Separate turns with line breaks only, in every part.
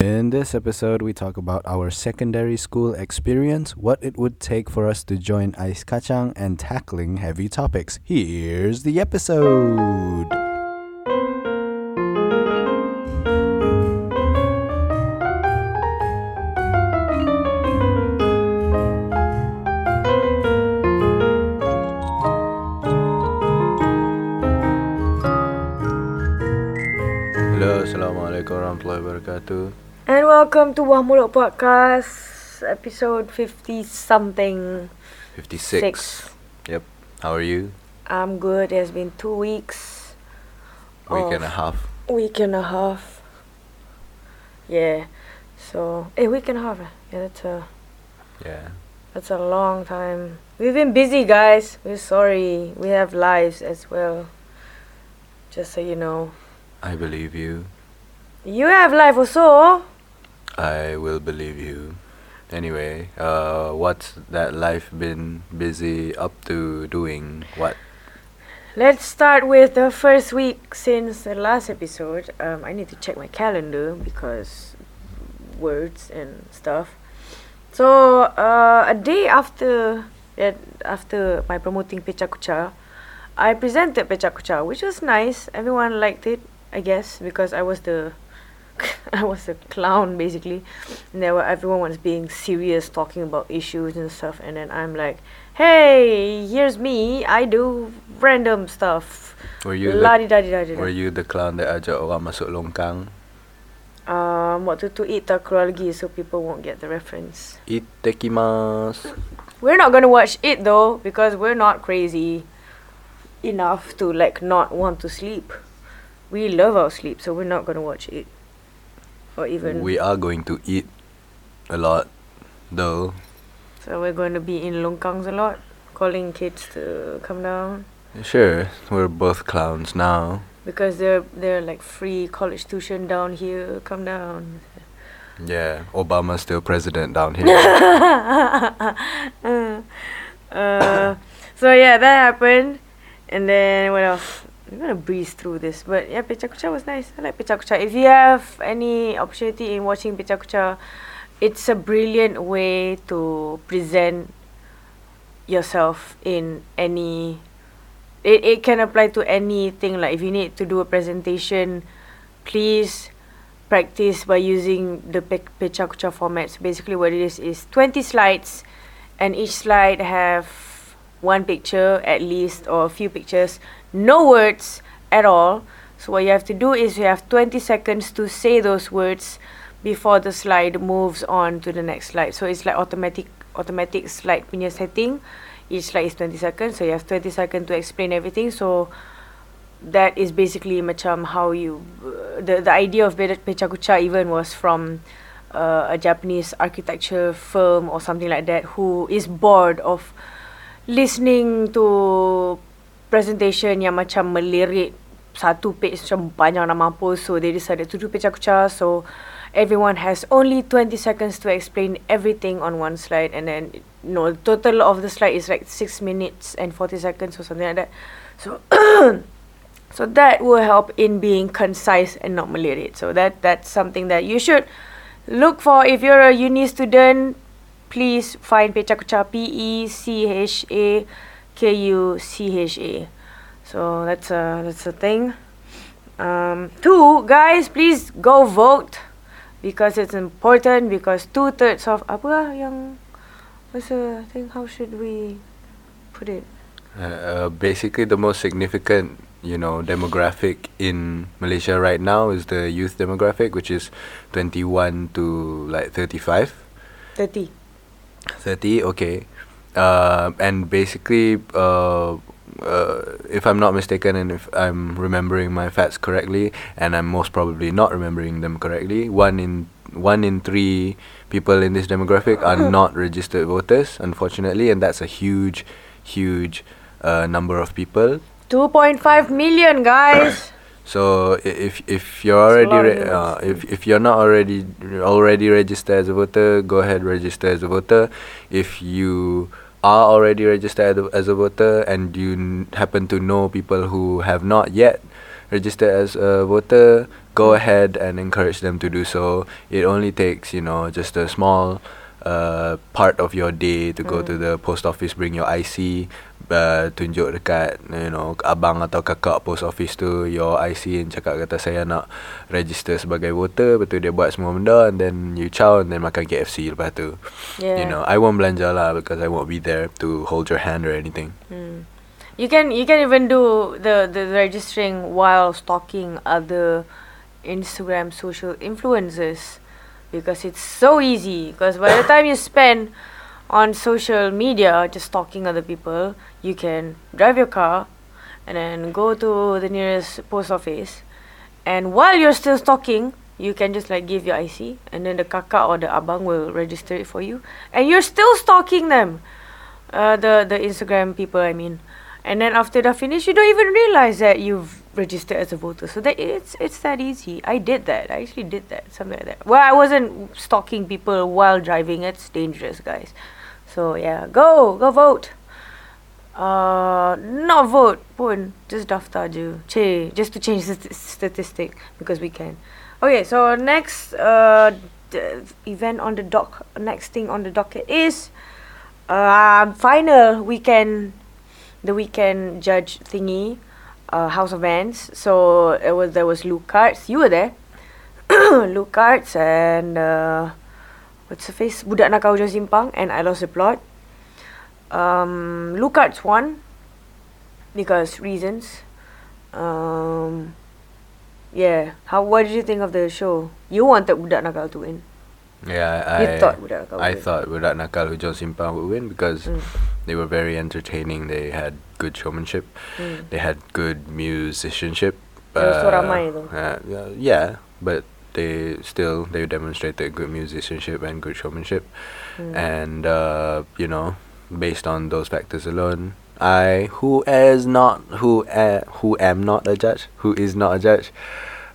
In this episode, we talk about our secondary school experience, what it would take for us to join Ice and tackling heavy topics. Here's the episode.
Welcome to Wah Podcast, episode 50 something.
56.
Six.
Yep. How are you?
I'm good. It has been two weeks.
Week and a half.
Week and a half. Yeah. So, a week and a half. eh? Yeah, that's a
Yeah.
that's a long time. We've been busy, guys. We're sorry. We have lives as well. Just so you know.
I believe you.
You have life also.
I will believe you. Anyway, uh, what's that life been busy up to doing? What?
Let's start with the first week since the last episode. Um, I need to check my calendar because words and stuff. So uh, a day after after my promoting Pecha Kucha, I presented Pecha Kucha, which was nice. Everyone liked it, I guess, because I was the I was a clown basically. And there were everyone was being serious, talking about issues and stuff, and then I'm like, "Hey, here's me. I do random stuff."
Were you
La
the,
da da da.
were you the clown that ajak orang masuk longkang?
Um, waktu tu eat tak keluar lagi, so people won't get the reference.
Itekimasu.
We're not gonna watch it though because we're not crazy enough to like not want to sleep. We love our sleep, so we're not gonna watch it. Or even
We are going to eat a lot, though.
so we're going to be in longkangs a lot, calling kids to come down
Sure, we're both clowns now.
because they're they're like free college tuition down here. Come down.
Yeah, Obama's still president down here.
uh, so yeah, that happened, and then what else? I'm gonna breeze through this, but yeah, Pecha Kucha was nice. I like Pecha Kucha. If you have any opportunity in watching Pecha Kucha, it's a brilliant way to present yourself in any. It it can apply to anything. Like if you need to do a presentation, please practice by using the Pe- Pecha Kucha formats. Basically, what it is is 20 slides, and each slide have one picture at least or a few pictures, no words at all. So what you have to do is you have 20 seconds to say those words before the slide moves on to the next slide. So it's like automatic automatic slide punya setting. Each slide is 20 seconds, so you have 20 seconds to explain everything. So that is basically macam how you uh, the the idea of Pe- Pechakucha even was from uh, a Japanese architecture firm or something like that who is bored of listening to presentation yang macam melirik satu page macam banyak nak mampus so they decided to do Pechakucha so everyone has only 20 seconds to explain everything on one slide and then no total of the slide is like 6 minutes and 40 seconds or something like that so So that will help in being concise and not melirik. So that that's something that you should look for if you're a uni student. Please find Pecha Kucha P E C H A K U C H A. So that's a that's a thing. Um, two guys, please go vote because it's important. Because two thirds of apa yang what's the thing? How should we put it?
Uh, uh, basically, the most significant, you know, demographic in Malaysia right now is the youth demographic, which is 21 to like 35.
Thirty.
30, okay. Uh, and basically, uh, uh, if I'm not mistaken and if I'm remembering my facts correctly, and I'm most probably not remembering them correctly, one in one in three people in this demographic are not registered voters, unfortunately, and that's a huge, huge uh, number of people.
2.5 million guys.
So if if you're
It's
already re- uh, if if you're not already already registered as a voter, go ahead register as a voter. If you are already registered as a- voter and you n- happen to know people who have not yet registered as a voter, go ahead and encourage them to do so. It only takes you know just a small uh, part of your day to go to
Mm.
the post office, bring your IC, uh, tunjuk dekat you know abang atau kakak post office tu your IC and cakap kata saya nak register sebagai voter, betul dia buat semua benda and then you chow and then makan KFC lepas tu.
Yeah.
You know, I won't belanja lah because I won't be there to hold your hand or anything.
Mm. You can you can even do the, the registering while stalking other Instagram social influencers because it's so easy. Because by the time you spend on social media just stalking other people, you can drive your car and then go to the nearest post office. And while you're still stalking, you can just like give your IC and then the kakak or the abang will register it for you. And you're still stalking them. Uh, the the Instagram people, I mean. And then after that finish, you don't even realize that you've registered as a voter. So that it's it's that easy. I did that. I actually did that. Something like that. Well, I wasn't stalking people while driving. It's dangerous, guys. So yeah, go go vote. Uh, not vote pun just daftar je. Che, just to change the st- statistic because we can. Okay, so next uh d- event on the dock. Next thing on the docket is uh final weekend, the weekend judge thingy, uh House of Bands. So it was there was Luke Carts. You were there. Luke Carts and uh what's the face? Budak Nakau Hujung Simpang and I Lost the Plot. Um, Carts won because reasons. Um, yeah. How? What did you think of the show? You wanted Budak Nakal to win.
Yeah, I
You thought Budak Nakal
I
win.
thought Budak Nakal Hujung Simpang would win because
Mm.
they were very entertaining. They had good showmanship.
Mm.
They had good musicianship. Uh, yeah, yeah, but they still they demonstrated good musicianship and good showmanship,
Mm.
and uh, you know, based on those factors alone, I who is not who uh, who am not a judge, who is not a judge,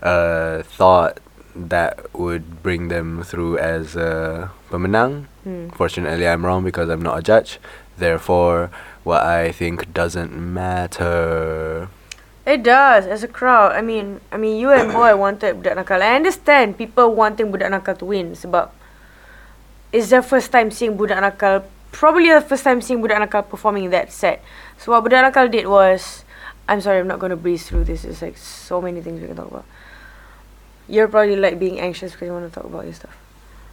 uh, thought that would bring them through as a pemenang.
Hmm.
Fortunately, I'm wrong because I'm not a judge. Therefore, what I think doesn't matter.
It does as a crowd. I mean, I mean, you and boy wanted Budak Nakal. I understand people wanting Budak Nakal to win sebab it's their first time seeing Budak Nakal. Probably the first time seeing Budak Nakal performing that set. So what Budak Nakal did was, I'm sorry, I'm not going to breeze through this. There's like so many things we can talk about. You're probably like being anxious because you want to talk about your stuff.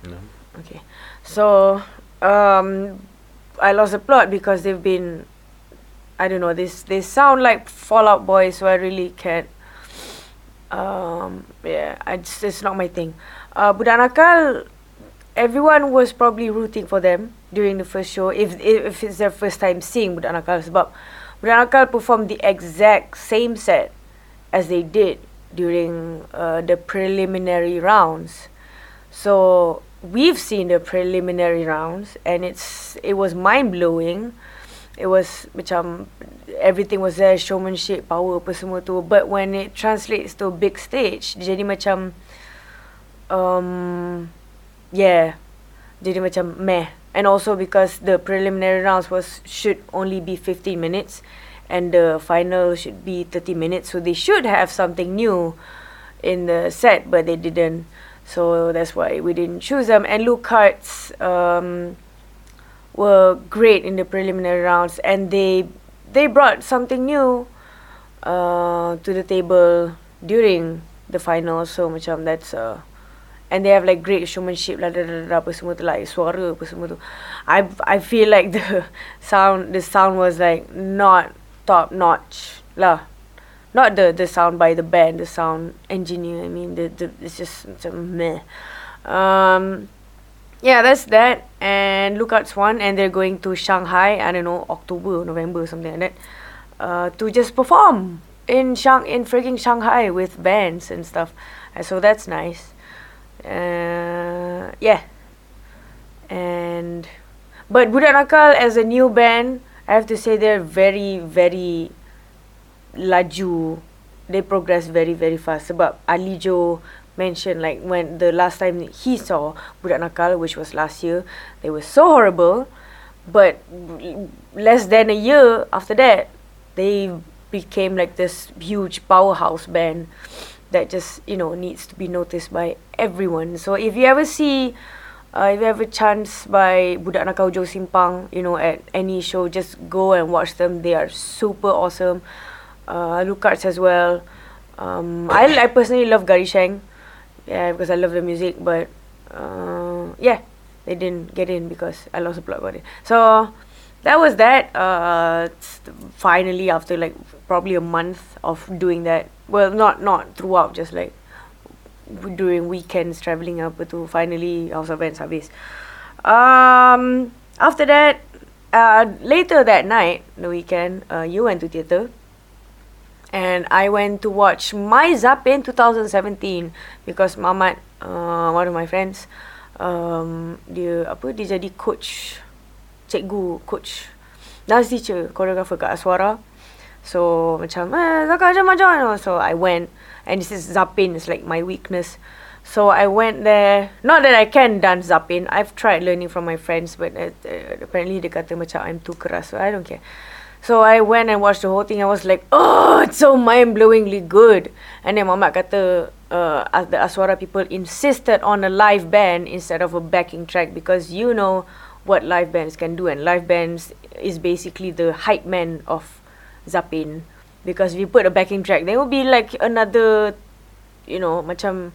Know?
Okay. So, um, I lost the plot because they've been, I don't know, this they sound like Fallout Boys, so I really can't. Um, yeah, I just, it's not my thing. Uh, Budak everyone was probably rooting for them during the first show if if, it's their first time seeing Budak Nakal sebab performed the exact same set as they did during uh, the preliminary rounds. So we've seen the preliminary rounds and it's it was mind blowing. It was macam everything was there showmanship, power apa semua tu. But when it translates to big stage, jadi macam um yeah, jadi macam meh. And also because the preliminary rounds was should only be 15 minutes and the final should be 30 minutes so they should have something new in the set but they didn't so that's why we didn't choose them and Luke Hart's um, were great in the preliminary rounds and they they brought something new uh, to the table during the final. So macam that's uh, and they have like great showmanship lah da, da, da, da, apa semua tu like suara apa semua tu. I I feel like the sound the sound was like not top notch lah. Not the the sound by the band the sound engineer I mean the, the it's just macam meh. Um yeah that's that. And Lookouts one and they're going to Shanghai I don't know October November something like that uh to just perform in Shang in freaking Shanghai with bands and stuff. So that's nice. Uh yeah. And but Budak Nakal as a new band I have to say they're very very laju. They progress very very fast. Sebab Ali Jo mentioned like when the last time he saw Budak Nakal which was last year they were so horrible but less than a year after that they became like this huge powerhouse band that just you know needs to be noticed by everyone. So if you ever see, uh, if you have a chance by Budak Nakal Jo Simpang, you know at any show, just go and watch them. They are super awesome. Uh, Lucarts as well. Um, I I personally love Gary yeah, because I love the music. But uh, yeah, they didn't get in because I lost the plot about it. So that was that. Uh, finally, after like probably a month of doing that, well, not not throughout, just like during weekends traveling up to finally House of habis. Um, after that, uh, later that night, the weekend, uh, you went to theatre. And I went to watch My Zapin 2017 because Mamat, uh, one of my friends, um, dia apa dia jadi coach cikgu coach dance teacher choreographer kat Aswara. So macam eh Zaka macam macam so I went. And this is Zapin is like my weakness. So I went there. Not that I can dance Zapin I've tried learning from my friends but uh, uh, apparently dia kata macam I'm too keras. So I don't care So I went and watched the whole thing. I was like, oh, it's so mind-blowingly good. And then Mamat kata, uh, the Aswara people insisted on a live band instead of a backing track because you know what live bands can do. And live bands is basically the hype man of Zapin. Because if you put a backing track, there will be like another, you know, macam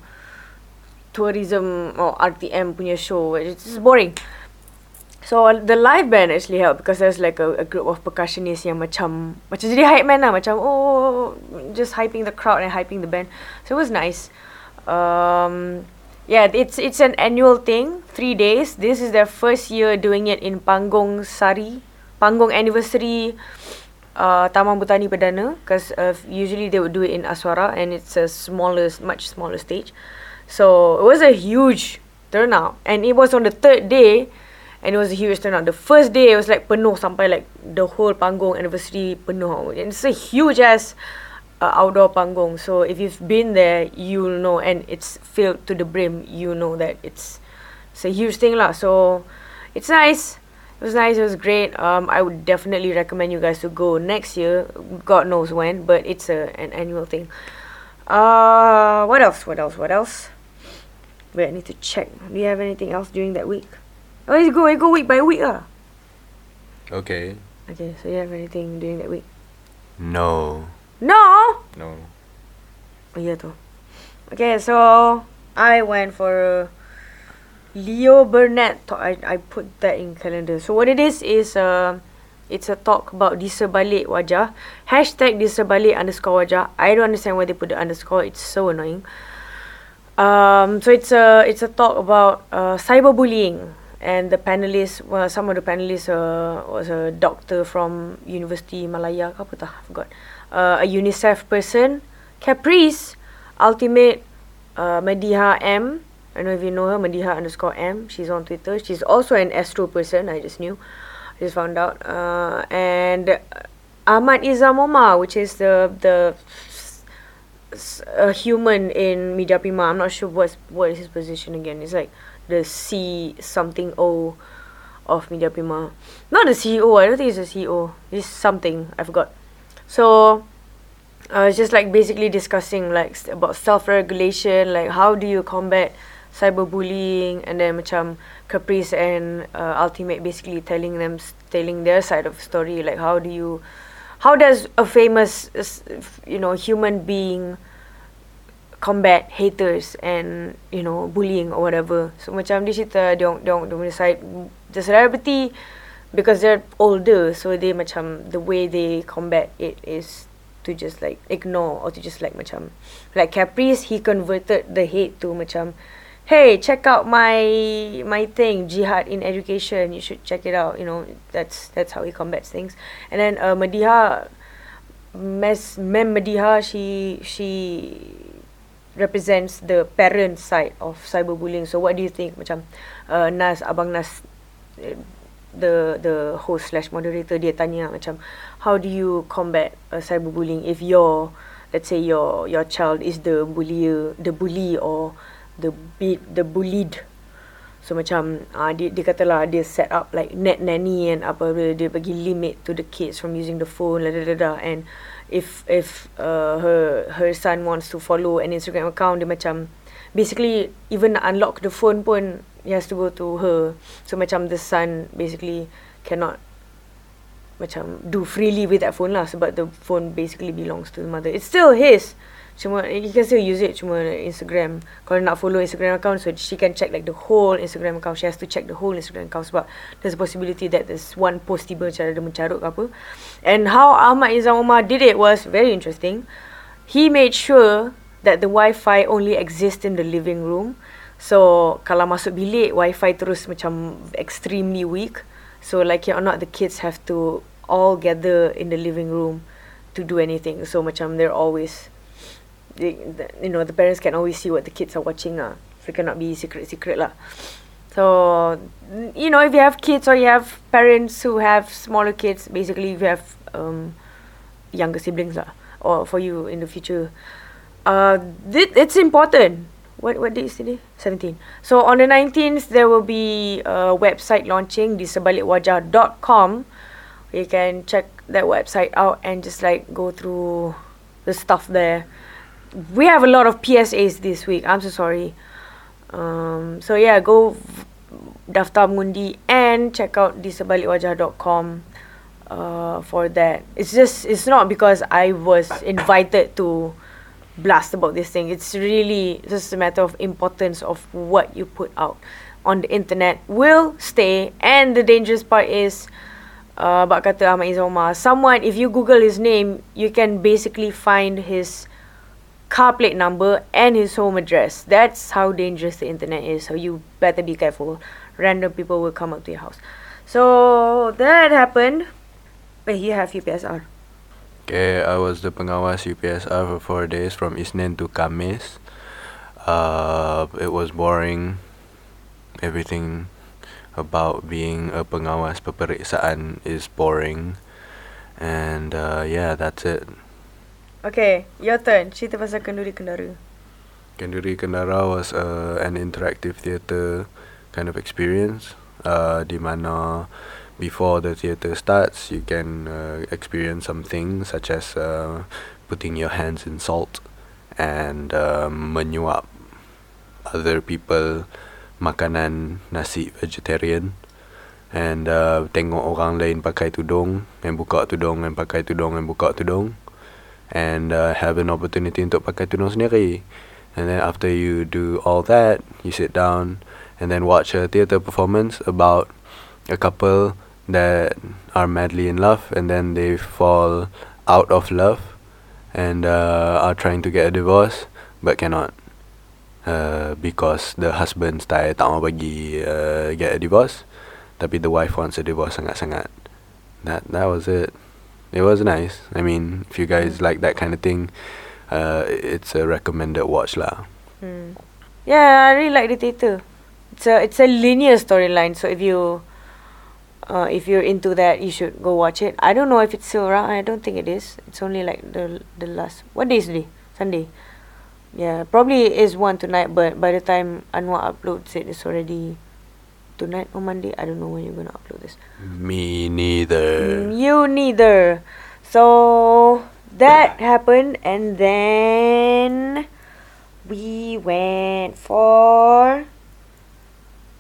tourism or RTM punya show. It's just boring. So the live band actually helped because there's like a, a group of percussionists yang macam macam jadi hype man lah macam oh just hyping the crowd and hyping the band. So it was nice. Um, yeah, it's it's an annual thing, three days. This is their first year doing it in Pangong Sari, Pangong Anniversary, uh, Taman Botani Perdana. Because uh, usually they would do it in Aswara and it's a smaller, much smaller stage. So it was a huge turnout, and it was on the third day and it was a huge turnout. The first day it was like penuh sampai like the whole panggung anniversary penuh. And it's a huge ass uh, outdoor panggung. So if you've been there, you'll know, and it's filled to the brim. You know that it's it's a huge thing lah. So it's nice. It was nice. It was great. Um, I would definitely recommend you guys to go next year. God knows when, but it's a an annual thing. Uh, what else? What else? What else? Wait, I need to check. Do you have anything else during that week? Oh, let's go. Let's go week by week ah.
Okay.
Okay, so you have anything during that week?
No.
No.
No.
Oh yeah, tu. Okay, so I went for Leo Burnett talk. I I put that in calendar. So what it is is uh, it's a talk about disebalik wajah. Hashtag disebalik underscore wajah. I don't understand why they put the underscore. It's so annoying. Um, so it's a it's a talk about uh, cyberbullying and the panelists well some of the panelists uh, was a doctor from University Malaya ke apa tak I forgot. Uh, a UNICEF person Caprice Ultimate uh, Mediha M. I don't know if you know her Mediha underscore M. She's on Twitter. She's also an astro person I just knew. I just found out. Uh, and Ahmad Izamoma which is the the a human in Media Prima. I'm not sure what's what is his position again. It's like the C something O of Media Prima. Not the CEO, I don't think it's the CEO. It's something, I forgot. So uh, it's just like basically discussing like about self-regulation, like how do you combat cyberbullying and then macam Caprice and uh, Altimet basically telling them telling their side of the story like how do you how does a famous you know human being combat haters and you know bullying or whatever. So macam dia cerita dia dia dia punya side the celebrity because they're older. So they macam the way they combat it is to just like ignore or to just like macam like Caprice he converted the hate to macam hey check out my my thing jihad in education. You should check it out. You know that's that's how he combats things. And then uh, Mediha Mes Mem Mediha she she represents the parent side of cyberbullying. So what do you think macam uh, Nas abang Nas eh, the the host slash moderator dia tanya macam how do you combat uh, cyberbullying if your let's say your your child is the bullier the bully or the beat the bullied So macam uh, dia, dia katalah dia set up like net nanny and apa dia bagi limit to the kids from using the phone la, la, la, la, and if if uh, her her son wants to follow an Instagram account dia macam basically even unlock the phone pun he has to go to her. So macam the son basically cannot macam do freely with that phone lah sebab the phone basically belongs to the mother. It's still his cuma you can still use it cuma Instagram. Kalau nak follow Instagram account so she can check like the whole Instagram account. She has to check the whole Instagram account sebab there's a possibility that there's one post tiba macam ada mencarut ke apa. And how Ahmad Izzam Omar did it was very interesting. He made sure that the wifi only exists in the living room. So kalau masuk bilik wifi terus macam extremely weak. So like it or not the kids have to all gather in the living room to do anything. So macam they're always they, the, you know the parents can always see what the kids are watching ah. So it cannot be secret secret lah. So you know if you have kids or you have parents who have smaller kids basically if you have um younger siblings lah or for you in the future uh th- it's important. What what date is today? 17 so on the 19th there will be a website launching disebalikwajah.com you can check that website out and just like go through the stuff there we have a lot of PSAs this week. I'm so sorry. Um, so yeah, go daftar mengundi and check out disebalikwajah.com uh, for that. It's just it's not because I was invited to blast about this thing. It's really just a matter of importance of what you put out on the internet will stay. And the dangerous part is uh, bak kata Ahmad Izzam Omar, someone if you Google his name, you can basically find his car plate number and his home address. That's how dangerous the internet is. So you better be careful. Random people will come up to your house. So that happened. But you have UPSR.
Okay, I was the pengawas UPSR for four days from Isnin to Kamis. Uh, it was boring. Everything about being a pengawas peperiksaan is boring. And uh, yeah, that's it.
Okay, your turn. Cerita pasal kenduri kendara.
Kenduri Kendara was uh, an interactive theatre kind of experience. Uh, di mana before the theatre starts, you can uh, experience some things such as uh, putting your hands in salt and um, menyuap other people makanan nasi vegetarian and uh, tengok orang lain pakai tudung and buka tudung and pakai tudung and buka tudung and uh, have an opportunity untuk pakai tudung sendiri. And then after you do all that you sit down and then watch a theatre performance about a couple that are madly in love and then they fall out of love and uh, are trying to get a divorce but cannot uh, because the husband style tak mau bagi uh, get a divorce tapi the wife wants a divorce sangat-sangat. That that was it it was nice I mean if you guys like that kind of thing uh, it's a recommended watch lah
Hmm. Yeah, I really like the theatre. It's a it's a linear storyline. So if you uh, if you're into that, you should go watch it. I don't know if it's still around. I don't think it is. It's only like the the last. What day is today? Sunday. Yeah, probably is one tonight. But by the time Anwar uploads it, it's already tonight or Monday. I don't know when you're gonna upload this.
me neither
Mm, You neither. So that happened, and then we went for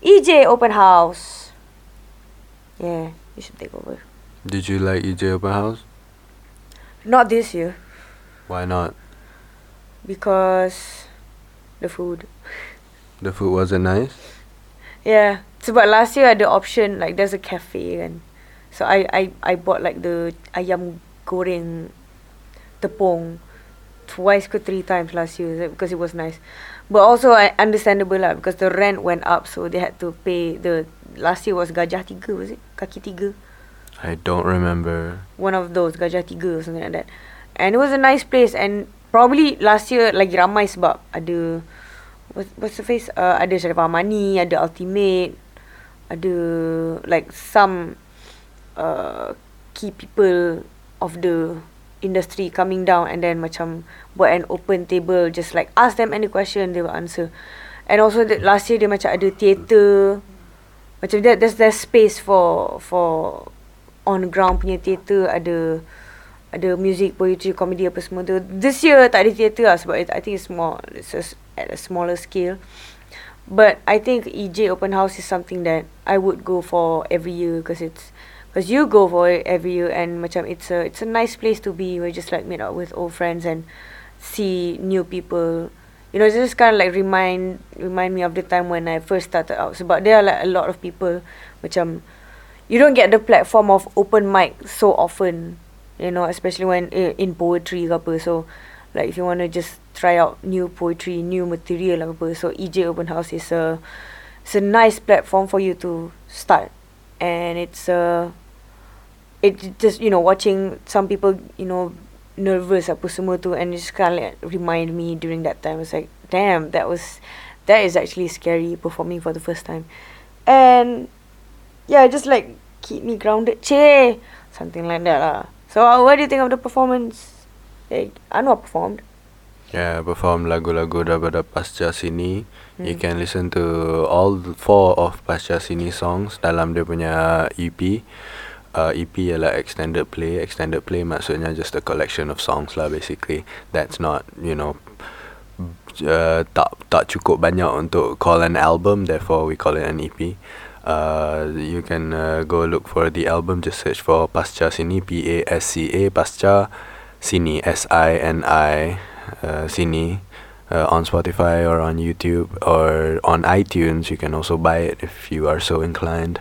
EJ open house. Yeah, you should take over.
did you like EJ Open House
Not this year
why not
because the food.
the food wasn't nice
Yeah, sebab last year ada option like there's a cafe kan. So I I I bought like the ayam goreng tepung twice ke three times last year because it was nice. But also I understandable lah because the rent went up so they had to pay the last year was gajah tiga was it? Kaki tiga.
I don't remember
One of those gajah tiga or something like that. And it was a nice place and probably last year lagi ramai sebab ada what, what's the face uh, ada Sharifah Amani, ada Ultimate, ada like some uh, key people of the industry coming down and then macam buat an open table just like ask them any question they will answer. And also the, last year dia macam ada theatre macam that there's there's space for for on ground punya theatre ada ada music, poetry, comedy apa semua tu. This year tak ada theatre lah sebab it, I think it's more it's just at a smaller scale. But I think EJ open house is something that I would go for every year because it's because you go for it every year and macam it's a it's a nice place to be where you just like meet up with old friends and see new people. You know, just kind of like remind remind me of the time when I first started out. Sebab there are like a lot of people macam you don't get the platform of open mic so often. You know, especially when i- in poetry apa. So like if you want to just try out new poetry, new material apa. So EJ Open House is a it's a nice platform for you to start. And it's a it just you know watching some people you know nervous apa semua tu and it's kind of like remind me during that time. It's like damn that was that is actually scary performing for the first time. And yeah just like keep me grounded. Che! Something like that lah. So uh, what do you think of the performance? Like Anwar performed
Yeah, perform lagu-lagu daripada Pasca Sini. You
Hmm.
can listen to all the four of Pasca Sini songs dalam dia punya EP. Uh, EP ialah extended play. Extended play maksudnya just a collection of songs lah basically. That's not, you know, uh, tak tak cukup banyak untuk call an album. Therefore, we call it an EP. Uh, you can uh, go look for the album. Just search for Pasca Sini. P A S C A Pasca Sini S I N I uh, Sini uh, on Spotify or on YouTube or on iTunes. You can also buy it if you are so inclined.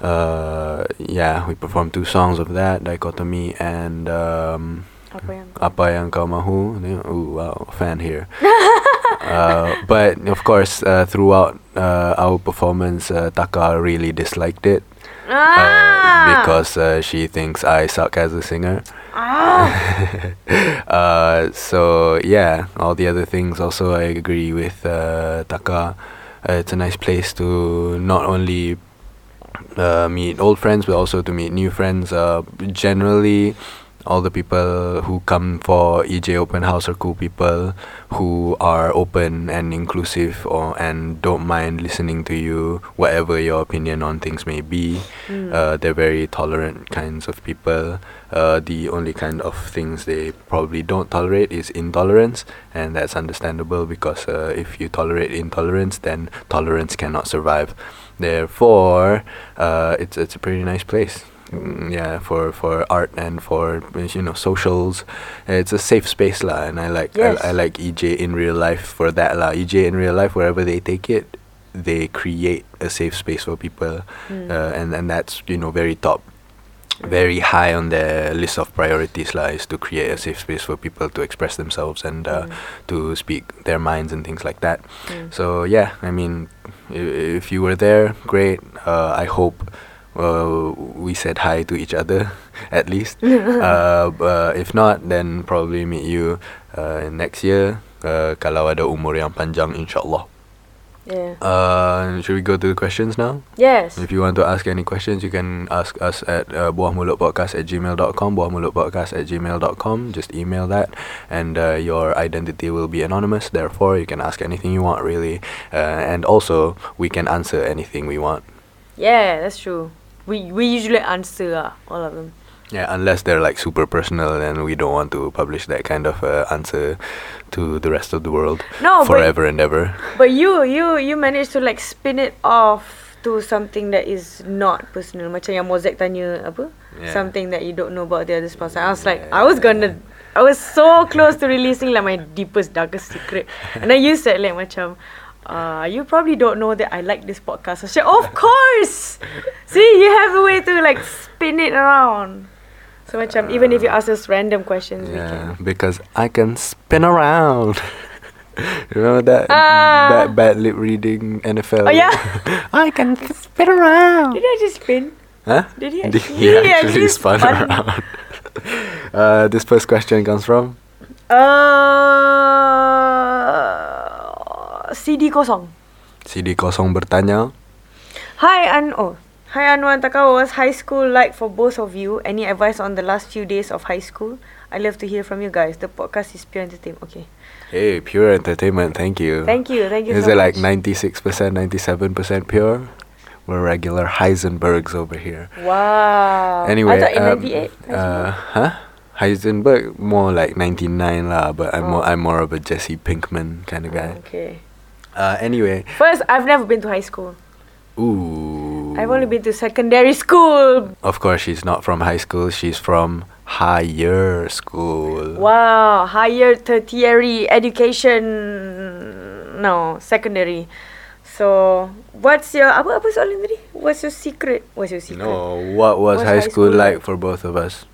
Uh, yeah, we performed two songs of that, Dichotomy and um,
apa yang
Apa Yang Kau Mahu. Ooh, wow, fan here. uh, but of course, uh, throughout uh, our performance, uh, Taka really disliked it
ah
because uh, she thinks I suck as a singer.
Ah
uh, so yeah, all the other things also I agree with uh, Taka. Uh, it's a nice place to not only uh, meet old friends but also to meet new friends. Uh, generally, all the people who come for EJ Open House are cool people who are open and inclusive or and don't mind listening to you, whatever your opinion on things may be.
Mm.
Uh, they're very tolerant kinds of people. Uh, the only kind of things they probably don't tolerate is intolerance, and that's understandable because uh, if you tolerate intolerance, then tolerance cannot survive. Therefore, uh, it's it's a pretty nice place. Mm, yeah, for for art and for you know socials, it's a safe space lah, and I like
Yes.
I, I like EJ in real life for that lah. EJ in real life, wherever they take it, they create a safe space for people
Mm.
uh, and and that's you know very top very high on their list of priorities lah is to create a safe space for people to express themselves and uh,
Mm.
to speak their minds and things like that
Mm.
so yeah i mean i- if you were there great uh, i hope uh, we said hi to each other at least uh, uh, if not then probably meet you uh, next year uh, kalau ada umur yang panjang insyaallah
yeah
uh, should we go to the questions now
yes
if you want to ask any questions, you can ask us at uh, buahmulutpodcast at gmail.com, buahmulutpodcast at gmail.com. Just email that, and uh, your identity will be anonymous. Therefore, you can ask anything you want, really. Uh, and also, we can answer anything we want.
Yeah that's true we we usually answer ah, all of them
Yeah, unless they're like super personal, and we don't want to publish that kind of uh, answer to the rest of the world
No, but-
forever and ever.
But you you you managed to like spin it off to something that is not personal. Macam yang Mozek tanya apa?
Yeah.
Something that you don't know about the other spouse. I was like, I was gonna I was so close to releasing like my deepest, darkest secret. And then you said like macam uh, you probably don't know that I like this podcast. I said, of course. See, you have a way to like spin it around. So macam even if you ask us random questions, we
Yeah,
can.
because I can spin around. You Remember that
Ah.
bad, bad lip reading NFL?
Oh, yeah.
I can spin around.
Did I just spin?
Huh?
Did he actually-
he
he
actually
actually
spun
spun?
around? uh, this first question comes from
Uh, CD kosong.
CD kosong bertanya.
Hi An oh. Hi Anwar and Taka, what was high school like for both of you? Any advice on the last few days of high school? I love to hear from you guys. The podcast is pure entertainment. Okay.
Hey, pure entertainment. Thank you.
Thank you. Thank you
Is
so
it like ninety six percent, ninety seven percent pure? We're regular Heisenbergs over here.
Wow.
Anyway,
I thought
um,
98.
uh, huh? Heisenberg more like 99 lah, but I'm more
Oh.
I'm more of a Jesse Pinkman kind of guy.
Okay.
Uh, anyway,
First, I've never been to high school.
ooh.
I've only been to secondary school.
Of course, she's not from high school. She's from higher school.
Wow, higher tertiary education. No, secondary. So, what's your apa apa soalan tadi? What's your secret? What's your secret?
No, what was high
high
school
school
like
like?
for both of us?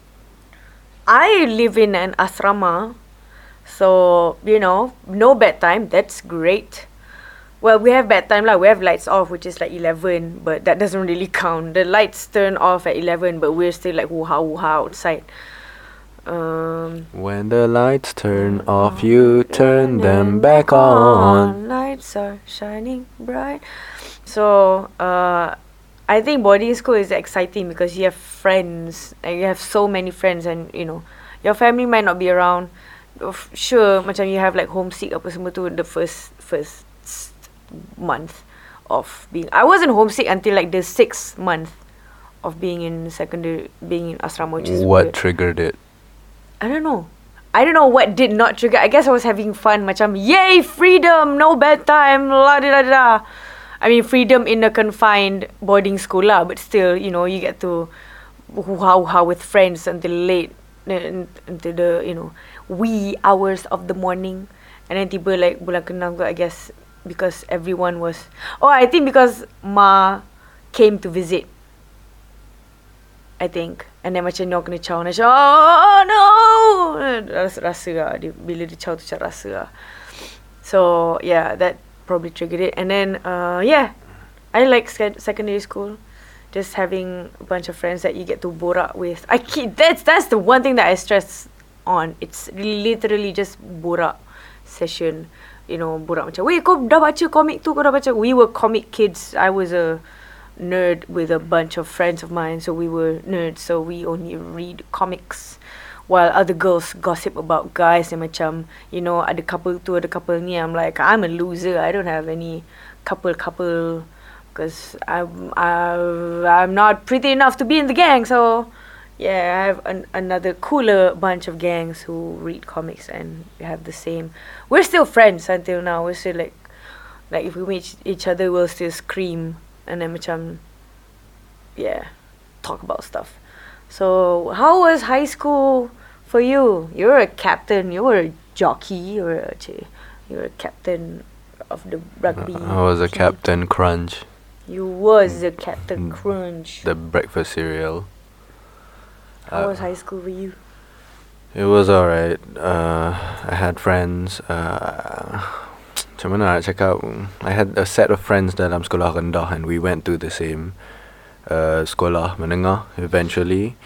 I live in an asrama. So, you know, no bedtime. That's great. Well, we have bedtime lah. We have lights off, which is like 11, but that doesn't really count. The lights turn off at 11, but we're still like hoo-ha, hoo-ha outside. Um,
When the lights turn off, you turn them back on.
Lights are shining bright. So, uh, I think boarding school is exciting because you have friends and you have so many friends and you know your family might not be around. Of- Sure, macam you have like homesick apa semua tu the first first month of being. I wasn't homesick until like the sixth month of being in secondary, being in asrama, which is
What
weird.
triggered it?
I don't know. I don't know what did not trigger. I guess I was having fun. Macam, yay, freedom, no bedtime, la da da da. I mean, freedom in a confined boarding school lah, but still, you know, you get to hoo-ha with friends until late, until the, you know, wee hours of the morning. And then tiba like bulan keenam I guess, because everyone was, oh, I think because Ma came to visit. I think. And then macam Nyor kena caw. Macam, oh no! Rasa, rasa lah. Dia, bila dia caw tu macam rasa lah. So, yeah, that probably triggered it. And then, uh, yeah, I like sec- secondary school. Just having a bunch of friends that you get to borak with. I keep, that's, that's the one thing that I stress on. It's literally just borak session. You know, borak macam, weh kau dah baca komik tu, kau dah baca. We were comic kids. I was a nerd with a bunch of friends of mine. So we were nerds. So we only read comics. While other girls gossip about guys and macam, you know, ada couple tu, ada couple ni. I'm like, I'm a loser. I don't have any couple-couple because I'm, I- I'm not pretty enough to be in the gang. So, yeah, I have an, another cooler bunch of gangs who read comics and have the same. We're still friends until now. We're still like, like if we meet each other, we'll still scream and then macam, yeah, talk about stuff. So, how was high school for you? You were a captain. You were a jockey. You were a, you were a captain of the rugby.
I was a
team.
Captain Crunch,
You was the Captain
Mm.
Crunch.
the breakfast cereal.
How
Uh,
was high school for you?
It was alright. Uh, I had friends. Uh, macam mana nak cakap? I had a set of friends dalam sekolah rendah and we went to the same uh, sekolah menengah eventually.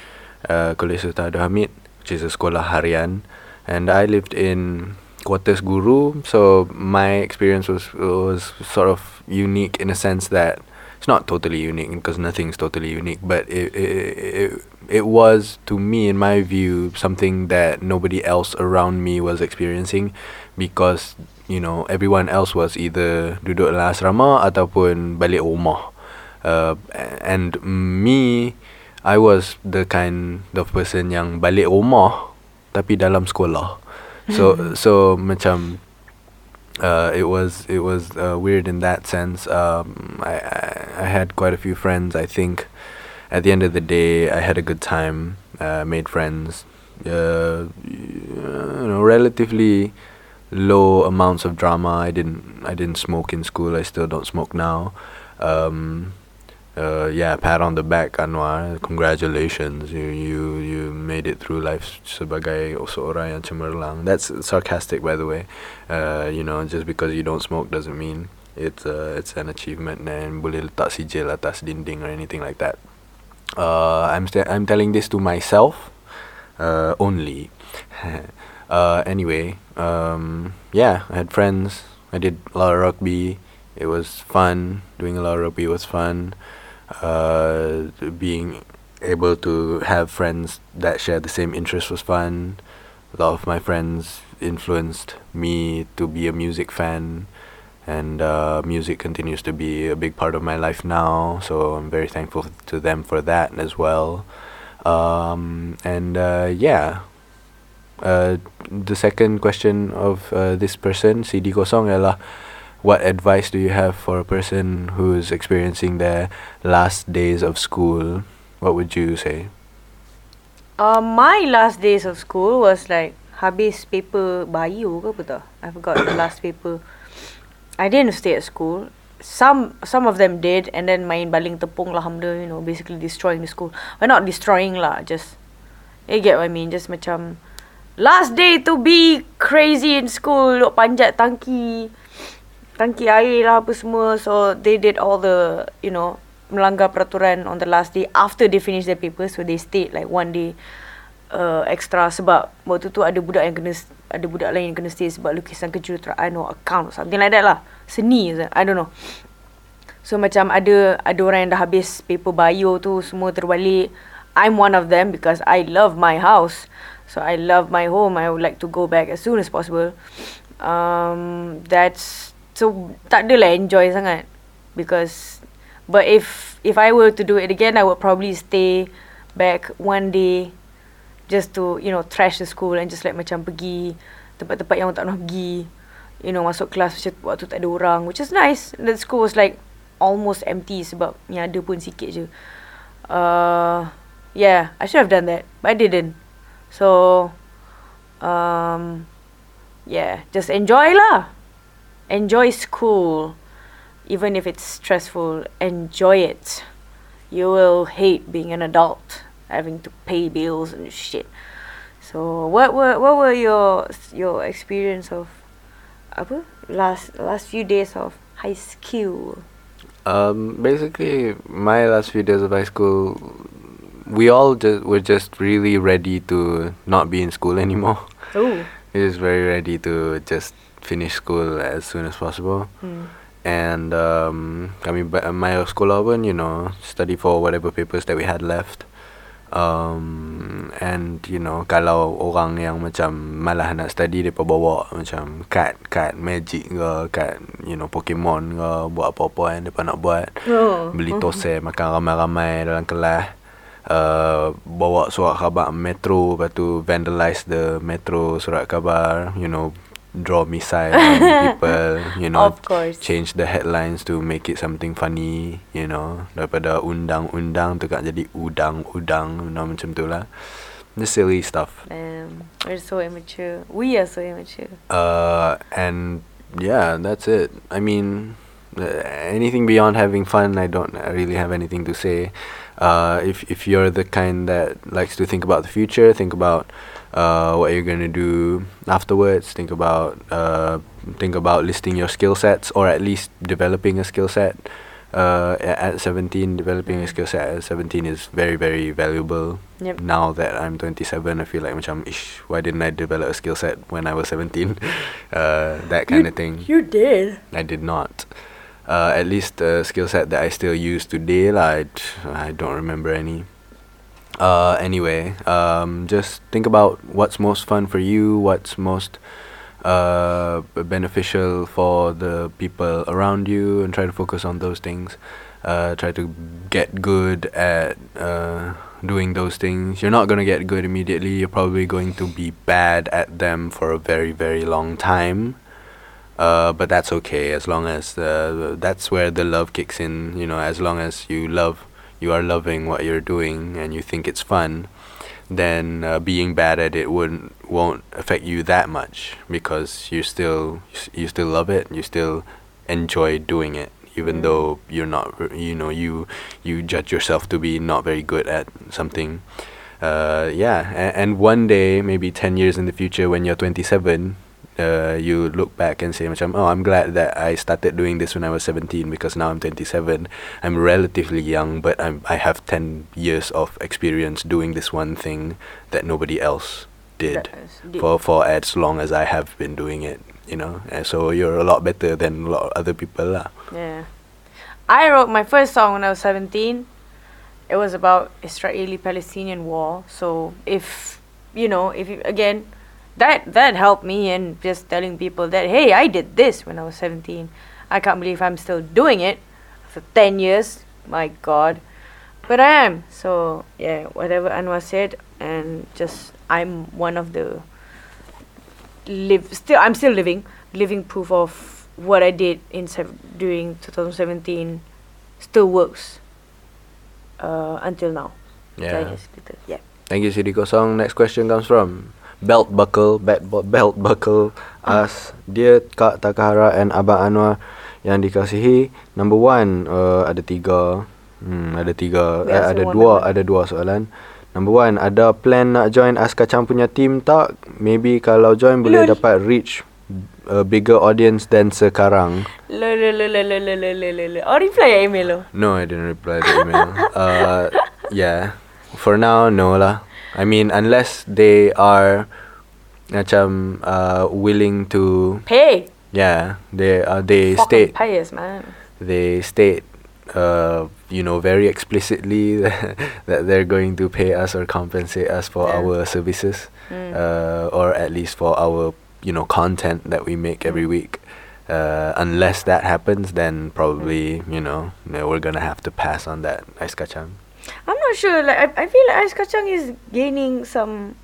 Uh, Kolej Sultan Abdul Hamid, which is a sekolah harian. And I lived in quarters guru, so my experience was was sort of unique in a sense that it's not totally unique because nothing's totally unique, but it it, it it was to me in my view something that nobody else around me was experiencing because you know everyone else was either duduk dalam asrama ataupun balik rumah uh, and me I was the kind of person yang balik rumah tapi dalam sekolah so so macam uh, it was it was uh, weird in that sense. Um, I, I I had quite a few friends. I think at the end of the day, I had a good time. Uh, made friends. Uh, you know, relatively low amounts of drama. I didn't I didn't smoke in school. I still don't smoke now. Um, uh, yeah, pat on the back, Anwar. Congratulations, you you you made it through life sebagai seorang yang cemerlang. That's sarcastic, by the way. Uh, you know, just because you don't smoke doesn't mean it's uh, it's an achievement and boleh letak sijil atas dinding or anything like that. Uh, I'm st- I'm telling this to myself, uh, only. uh, anyway, um, yeah, I had friends. I did a lot of rugby. It was fun. Doing a lot of rugby was fun. Uh, being able to have friends that share the same interests was fun. A lot of my friends influenced me to be a music fan, and uh, music continues to be a big part of my life now. So I'm very thankful to them for that as well. Um, and uh, yeah, uh, the second question of uh, this person, CD Kosong, ialah what advice do you have for a person who's experiencing their last days of school? What would you say?
Uh, my last days of school was like habis paper bio ke apa tak? I forgot the last paper. I didn't stay at school. Some some of them did and then main baling tepung lah hamda, you know, basically destroying the school. Well, not destroying lah, just you get what I mean, just macam last day to be crazy in school, duk panjat tangki tangki air lah apa semua. So they did all the, you know, melanggar peraturan on the last day after they finish their papers. So they stayed like one day uh, extra sebab waktu tu ada budak yang kena ada budak lain kena stay sebab lukisan kejuruteraan or account something like that lah. Seni I don't know. So macam ada ada orang yang dah habis paper bio tu semua terbalik. I'm one of them because I love my house. So I love my home. I would like to go back as soon as possible. Um, that's so tak adalah enjoy sangat because but if if I were to do it again I would probably stay back one day just to you know trash the school and just like macam pergi tempat-tempat yang tak nak pergi you know masuk kelas macam waktu tak ada orang which is nice. The school was like almost empty sebab yang ada pun sikit je. Uh, yeah I should have done that but I didn't. So um, yeah just enjoy lah. Enjoy school. Even if it's stressful enjoy it. You will hate being an adult having to pay bills and shit so what were what were your your experience of apa last last few days of high school
Um, basically, my last few days of high school, we all just were just really ready to not be in school anymore.
oh
We was very ready to just finish school as soon as possible.
hmm.
And um, kami ba- my sekolah pun, you know, study for whatever papers that we had left. Um, and you know, kalau orang yang macam malah nak study, mereka bawa macam kad, kad magic ke, kad, you know, Pokemon ke, buat apa-apa yang mereka nak buat.
oh
Beli tosai, makan ramai-ramai dalam kelas. Uh, bawa surat khabar metro Lepas tu vandalize the metro surat khabar You know Draw missile on people You know
Of course.
Change the headlines to make it something funny You know Daripada undang-undang tu kan jadi udang-udang You know macam tu lah. The silly stuff.
Um, we're so immature. We are so immature.
Uh, And yeah that's it. I mean uh, anything beyond having fun I don't really have anything to say. Uh, if if you're the kind that likes to think about the future, think about uh, what are you're gonna do afterwards. Think about uh, think about listing your skill sets, or at least developing a skill set. Uh, at 17, developing a skill set at 17 is very very valuable.
Yep.
Now that I'm 27, I feel like macam, ish, why didn't I develop a skill set when I was 17? uh, that kind of thing.
you did
I did not. Uh, at least the skill set that I still use today, d- I don't remember any. Uh, anyway, um, just think about what's most fun for you, what's most uh, beneficial for the people around you, and try to focus on those things. Uh, try to get good at uh, doing those things. You're not gonna get good immediately. You're probably going to be bad at them for a very, very long time. Uh, but that's okay as long as uh, that's where the love kicks in. You know, as long as you love, you are loving what you're doing and you think it's fun, then uh, being bad at it wouldn't won't affect you that much because you still you still love it. You still enjoy doing it, even
Mm.
though you're not. You know, you you judge yourself to be not very good at something. Uh, yeah, and, and one day, maybe ten years in the future, when you're 27, uh, you look back and say, macam, oh, I'm glad that I started doing this when I was 17 because now I'm 27. I'm relatively young, but I'm, I have 10 years of experience doing this one thing that nobody else did
did.
for, for as long as I have been doing it, you know. And so you're a lot better than a lot of other people. lah.
Yeah. I wrote my first song when I was 17. It was about Israeli-Palestinian war. So if you know, if you, again, that that helped me in just telling people that hey, I did this when I was 17. I can't believe I'm still doing it for 10 years. My God. But I am. So yeah, whatever Anwar said, and just I'm one of the live still I'm still living living proof of what I did in sev- during 2017 still works uh, until now.
Yeah.
Ten years later. Yeah.
Thank you, CD Kosong. Next question comes from Belt Buckle, Belt, Belt Buckle, us, Dear Kak Takahara and Abang Anwar yang dikasihi. Number one, uh, ada tiga. Hmm, ada tiga. Eh, ada dua, ada dua soalan. Number one, ada plan nak join Askacang punya team tak? Maybe kalau join boleh
Lol.
dapat reach a bigger audience than sekarang.
Le le le le le le le le le. Oh reply your email lo.
No, I didn't reply the email. uh, yeah. For now, no lah. I mean, unless they are macam uh, willing to,
Pay.
yeah, they uh, they
Fucking
state
pious man.
they state, uh, you know, very explicitly that they're going to pay us or compensate us for
Yeah.
our services,
Mm.
uh, or at least for our you know content that we make every
Mm.
week. Uh, unless that happens, then probably
Mm.
you know no, we're gonna have to pass on that ice kacang.
I'm not sure. Like I, I feel like Ais Kacang is gaining some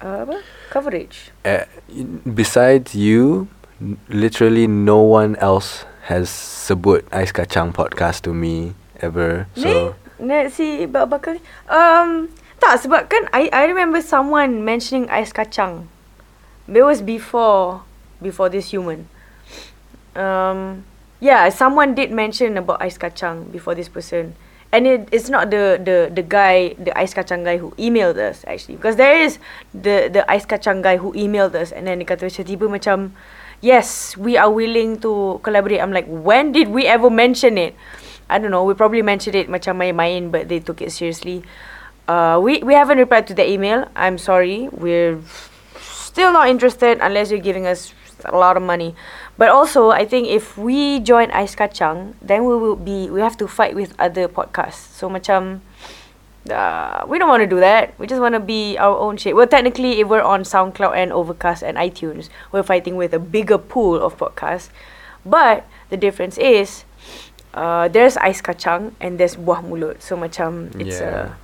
uh, apa? coverage.
Uh, besides you, n- literally no one else has sebut ice kacang podcast to me ever. So
Ni, si Bak. Um, tak sebab kan I I remember someone mentioning Ais Kacang. It was before before this human. Um, yeah, someone did mention about Ais Kacang before this person. And it, it's not the, the, the guy, the Ais Kacang guy who emailed us actually. Because there is the, the Ais Kacang guy who emailed us and then dia kata macam tiba macam, yes, we are willing to collaborate. I'm like, when did we ever mention it? I don't know, we probably mentioned it macam main-main but they took it seriously. Uh, we, we haven't replied to the email. I'm sorry. We're still not interested unless you're giving us a lot of money. But also, I think if we join Ais Kacang, then we will be we have to fight with other podcasts. So macam uh, we don't want to do that. We just want to be our own shit. Well, technically, if we're on SoundCloud and Overcast and iTunes, we're fighting with a bigger pool of podcasts. But the difference is, uh, there's Ais Kacang and there's Buah Mulut. So macam it's
Yeah.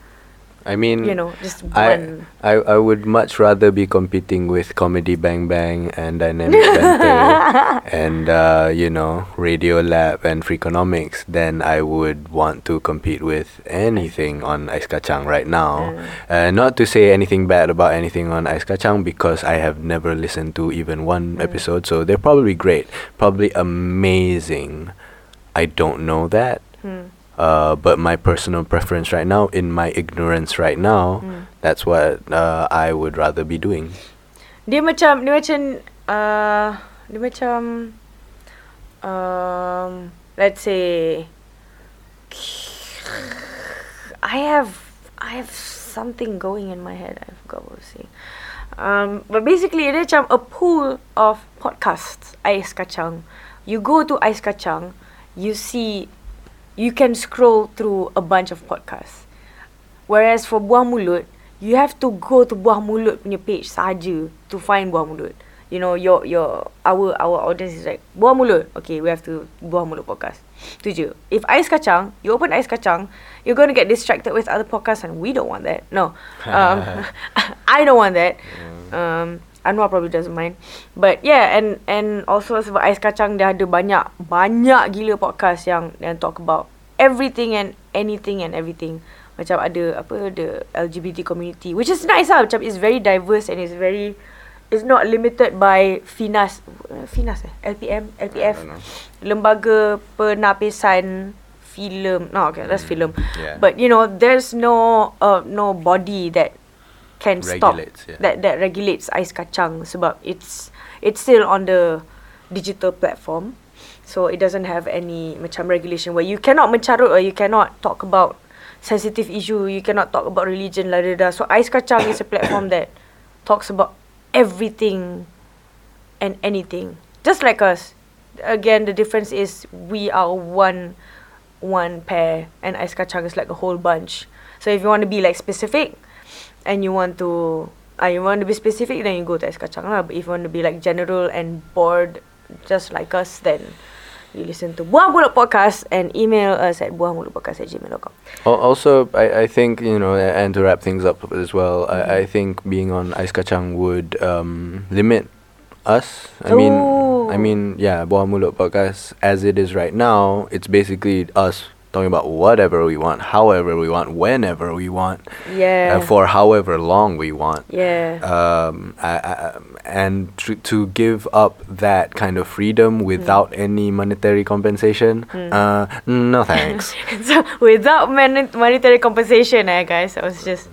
I mean,
you know just
I. I I would much rather be competing with Comedy Bang Bang and Dynamic Banter and uh, you know Radio Lab and Freakonomics than I would want to compete with anything on Ice Kacang right now. Uh, not to say anything bad about anything on Ice Kacang because I have never listened to even one
Mm.
episode, so they're probably great, probably amazing. I don't know that.
Hmm.
Uh, but my personal preference right now, in my ignorance right now,
Hmm.
that's what uh, I would rather be doing.
Dia macam dia macam uh, dia macam um let's say I have I have something going in my head. I forgot what I was saying. Um, but basically, dia macam a pool of podcasts. Ais Kacang. You go to Ais Kacang, you see, you can scroll through a bunch of podcasts. Whereas for Buah Mulut, you have to go to Buah Mulut punya page saja to find Buah Mulut. You know, your your our our audience is like Buah Mulut. Okay, we have to Buah Mulut podcast. Tu je. If Ais Kacang, you open Ais Kacang, you're going to get distracted with other podcasts and we don't want that. No. Um, I don't want that. Um, Anwar probably doesn't mind. But yeah, and and also sebab Ais Kacang dia ada banyak banyak gila podcast yang yang talk about everything and anything and everything. Macam ada apa the LGBT community which is nice lah. Macam it's very diverse and it's very it's not limited by FINAS FINAS eh LPM LPF lembaga penapisan filem no okay that's film
yeah.
but you know there's no uh, no body that can
Regulates,
stop
yeah.
that that regulates ais kacang sebab it's it's still on the digital platform. So it doesn't have any macam regulation where you cannot mencarut or you cannot talk about sensitive issue you cannot talk about religion la da da. So ais kacang is a platform that talks about everything and anything. Just like us. Again the difference is we are one one pair and ais kacang is like a whole bunch. So if you want to be like specific and you want to uh, you want to be specific then you go to ais kacang lah but if you want to be like general and bored just like us then you listen to Buah Mulut Podcast and email us at buahmulutpodcast at gmail.com.
Also, I, I think you know, and to wrap things up as well,
Mm-hmm.
I, I think being on Ice Kacang would um, limit us. I mean, I mean, yeah, Buah Mulut podcast as it is right now, it's basically us talking about whatever we want, however we want, whenever we want,
Yeah.
uh, for however long we want.
yeah.
Um, I, I, and to, to give up that kind of freedom without any monetary compensation,
Mm.
uh, no thanks.
so without mon- monetary compensation, eh, guys, I was just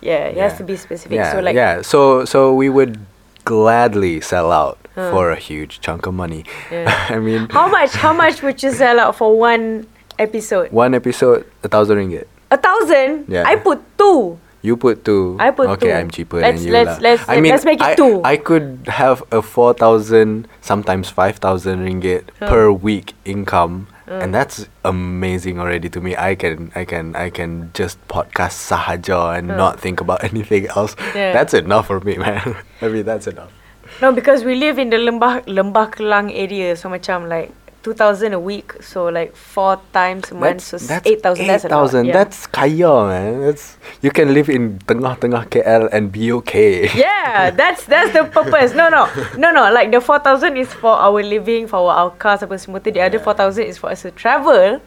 yeah, it has to be specific.
Yeah,
so like
yeah. So so we would gladly sell out for a huge chunk of money.
Yeah.
I mean,
how much? How much would you sell out for one episode?
one episode, a thousand ringgit.
A thousand.
Yeah.
I put two.
You put two.
I put
okay,
two.
I'm cheaper
Let's-
than you.
let's-
lah.
let's-
I mean,
let's make it
I,
two.
I could have a four thousand, sometimes five thousand ringgit
Huh.
per week income,
Uh.
and that's amazing already to me. I can, I can, I can just podcast sahaja and
Huh.
not think about anything else.
Yeah.
That's enough for me, man. I mean, that's enough.
No, because we live in the Lembah Lembah Kelang area, so macam like two thousand a week, so like four times a month, so eight thousand. That's lot.
8,000.
Yeah.
That's kaya, man. That's you can live in tengah-tengah KL and be okay.
yeah, that's that's the purpose. No, no, no, no. Like the four thousand is for our living, for our cars apa semua tu. The other four thousand is for us to travel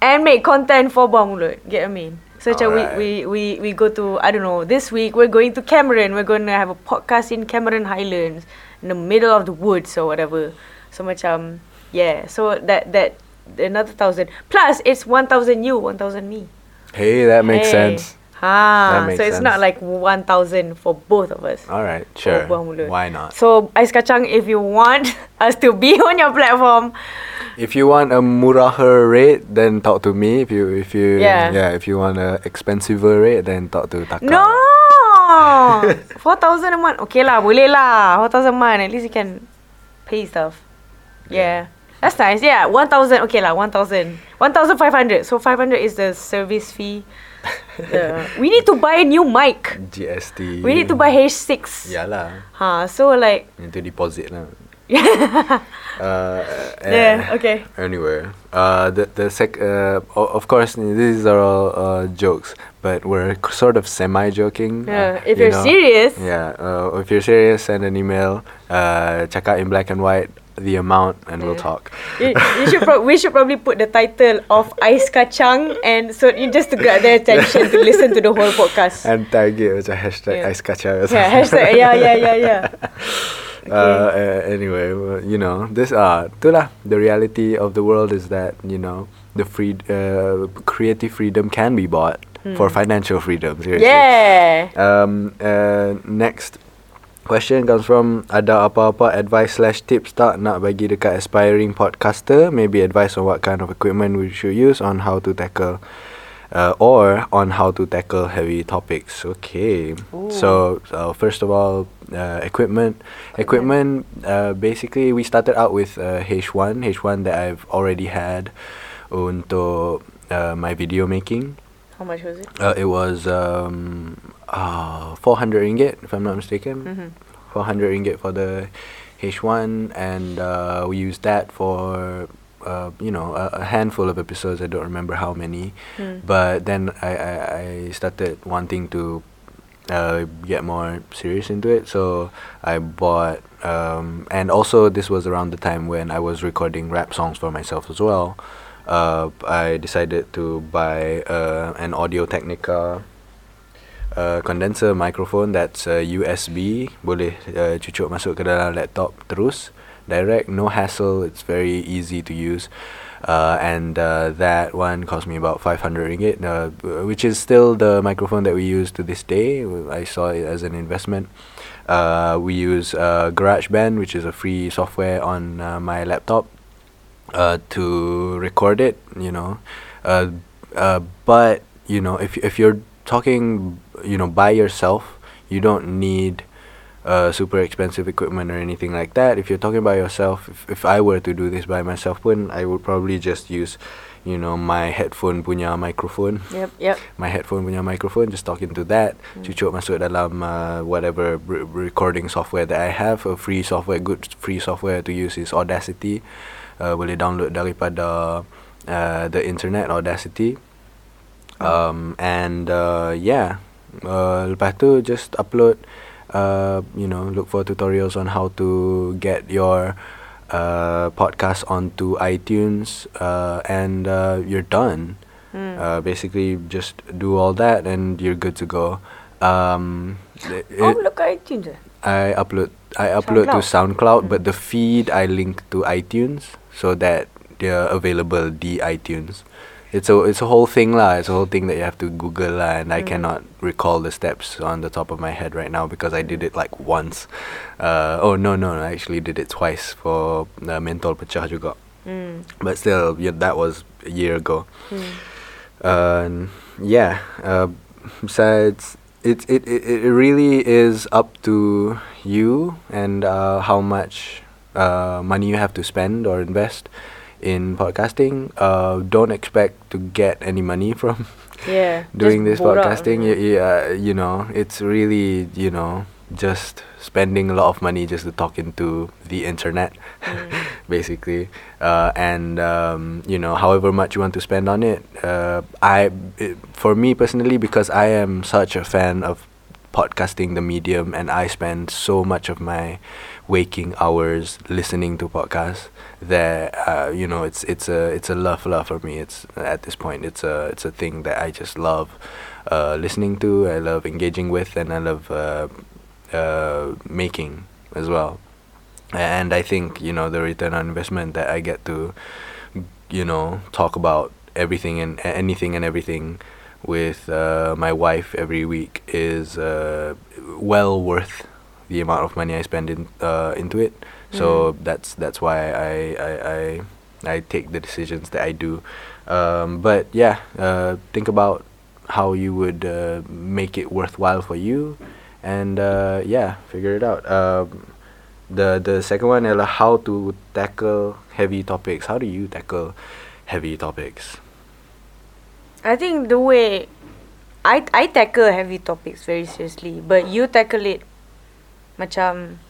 and make content for Mulut. Get what I mean? So macam we, we we we go to I don't know. This week we're going to Cameron. We're going to have a podcast in Cameron Highlands in the middle of the woods or whatever. So macam yeah. So that that another thousand plus it's one thousand you, one thousand me.
Hey, that makes
Hey.
sense. Makes
so it's not like 1,000 for both of us.
All right, sure. Why not?
So, Ais Kacang, if you want us to be on your platform,
If you want a muraher rate, then talk to me. If you if you
Yeah.
if you want a expensive rate, then talk to Taka.
no! 4,000 a month. Okay lah, boleh lah. 4,000 a month. At least you can pay stuff. Yeah. That's nice. Yeah, 1,000. Okay lah, 1,000. 1,500. So, 500 is the service fee. The- we need to buy a new mic.
GST.
We need to buy H6.
Yeah lah.
Ha, so like,
Need to deposit lah.
yeah,
uh,
okay.
Anyway, uh, the the sec uh, of course these are all uh, jokes, but we're c- sort of semi joking.
Yeah, if you're serious.
Yeah, uh, if you're serious, send an email. Uh, check out in black and white the amount, and we'll talk.
you, you should pro- we should probably put the title of Ice Kacang and so you just to get their attention to listen to the whole podcast.
And tag it with a hashtag
Yeah.
ice kacang.
yeah, hashtag yeah yeah yeah yeah.
Uh, uh, anyway, well, you know, this uh, itulah the reality of the world is that you know the free uh, creative freedom can be bought for financial freedom. Seriously.
Hmm. Yeah.
Um. Uh. Next question comes from ada apa-apa advice slash tips tak nak bagi dekat aspiring podcaster? Maybe advice on what kind of equipment we should use on how to tackle. Uh, or on how to tackle heavy topics. Okay. So, uh, first of all, uh, equipment. Equipment. Uh, basically, we started out with uh, H1. H1 that I've already had untuk uh, my video making.
How much was it?
Uh, it was um, uh, 400 ringgit, if I'm not mistaken.
Mhm.
400 ringgit for the H1, and uh, we used that for, uh, you know, a, a handful of episodes. I don't remember how many.
Hmm.
But then I, I, I started wanting to uh, get more serious into it. So I bought, um, and also this was around the time when I was recording rap songs for myself as well. Uh, I decided to buy uh, an Audio Technica condenser microphone that's uh, USB. Boleh uh, cucuk masuk ke dalam laptop terus. Direct, no hassle. It's very easy to use. Uh, and uh, that one cost me about 500 ringgit, uh, which is still the microphone that we use to this day. I saw it as an investment. Uh, we use uh, GarageBand, which is a free software on uh, my laptop, uh, to record it. You know, uh, uh, but you know, if if you're talking, you know, by yourself, you don't need uh, super expensive equipment or anything like that. If you're talking by yourself, if, if I were to do this by myself, pun, I would probably just use, you know, my headphone punya microphone.
Yep, yep.
My headphone punya microphone, just talking to that, cucuk masuk dalam uh, whatever re- recording software that I have. A free software, good free software to use is Audacity. uh, boleh download daripada uh, the internet Audacity. Um, and uh, yeah, uh, lepas tu just upload. Uh, you know, look for tutorials on how to get your uh, podcast onto iTunes, uh, and uh, you're done.
Hmm.
Uh, basically, just do all that, and you're good to go. Um, it-
oh, look iTunes.
I upload I upload to SoundCloud,
Mm.
but the feed I link to iTunes so that they're available the iTunes. It's a it's a whole thing lah. It's a whole thing that you have to Google lah, and I
Mm.
cannot recall the steps on the top of my head right now because I did it like once. Uh, oh no no, I actually did it twice for uh, Mentol Pecah juga.
Hmm.
But still, yeah, that was a year ago. Uh, and yeah. Uh, besides, it, it it it really is up to you and uh, how much uh, money you have to spend or invest in podcasting. Uh, don't expect to get any money from
Yeah.
doing this podcasting. You, you, uh, you know, it's really you know just spending a lot of money just to talk into the internet,
Mm.
basically. Uh, and um, you know, however much you want to spend on it, uh, I, it, for me personally, because I am such a fan of podcasting, the medium, and I spend so much of my waking hours listening to podcasts that uh, you know it's it's a it's a love love for me. It's at this point it's a it's a thing that I just love uh, listening to. I love engaging with, and I love uh, uh, making as well. And I think you know the return on investment that I get to you know talk about everything and anything and everything with uh, my wife every week is uh, well worth the amount of money I spend in into it. So that's that's why I, I I I take the decisions that I do. Um, but yeah, uh, think about how you would uh, make it worthwhile for you, and uh, yeah, figure it out. Um, the the second one is how to tackle heavy topics. How do you tackle heavy topics?
I think the way I I tackle heavy topics very seriously, but you tackle it macam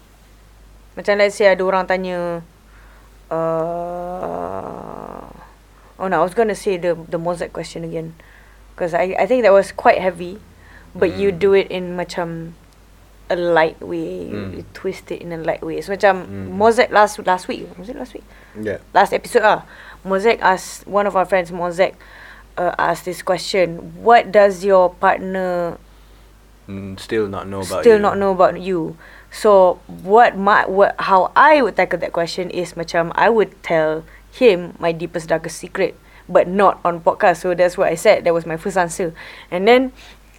macam let's say ada orang tanya uh, oh no I was gonna say the the Mozart question again because I I think that was quite heavy but you
Mm.
do it in macam a light way
Mm.
you twist it in a light way so macam
Mm.
Mozart last last week was it last week
Yeah.
last episode ah, Mosaic asked one of our friends, Mosaic, uh, asked this question: What does your partner
Mm, still not know about
still
you.
not know about you? So what my what how I would tackle that question is macam I would tell him my deepest darkest secret, but not on podcast. So that's what I said. That was my first answer, and then.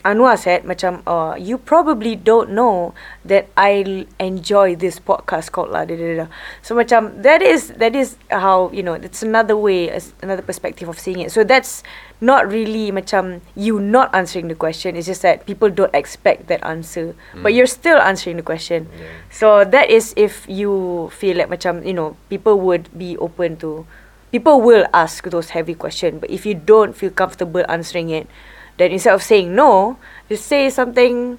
Anwar said macam uh, you probably don't know that I enjoy this podcast called lah da, da, da. So macam that is that is how you know it's another way another perspective of seeing it. So that's not really macam you not answering the question. It's just that people don't expect that answer, but you're still answering the question.
Yeah.
So that is if you feel like macam you know people would be open to people will ask those heavy questions but if you don't feel comfortable answering it then instead of saying no just say something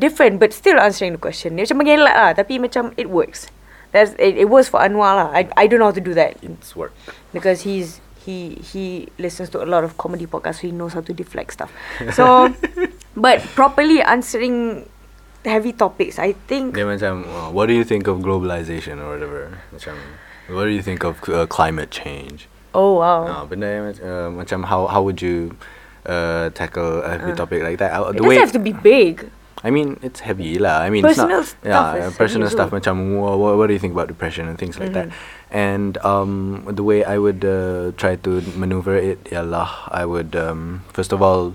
different but still answering the question dia macam mengelak lah tapi macam it works that's it, it works for Anwar lah I, I don't know how to do that
It's work.
because he's he he listens to a lot of comedy podcasts so he knows how to deflect stuff so but properly answering heavy topics I think
Dia macam, uh, what do you think of globalization or whatever? Macam, what do you think of uh, climate change?
oh wow
Uh, benda yang uh, macam how how would you uh, tackle a heavy
Uh.
topic like that? Uh,
it
the
doesn't
way
have to be big
I mean, it's heavy lah. I mean,
Personal
it's not,
stuff
Yeah, personal stuff. Macam, what, what do you think about depression and things like that?
Mm-hmm.
And um, the way I would uh, try to maneuver it, ialah I would um, first of all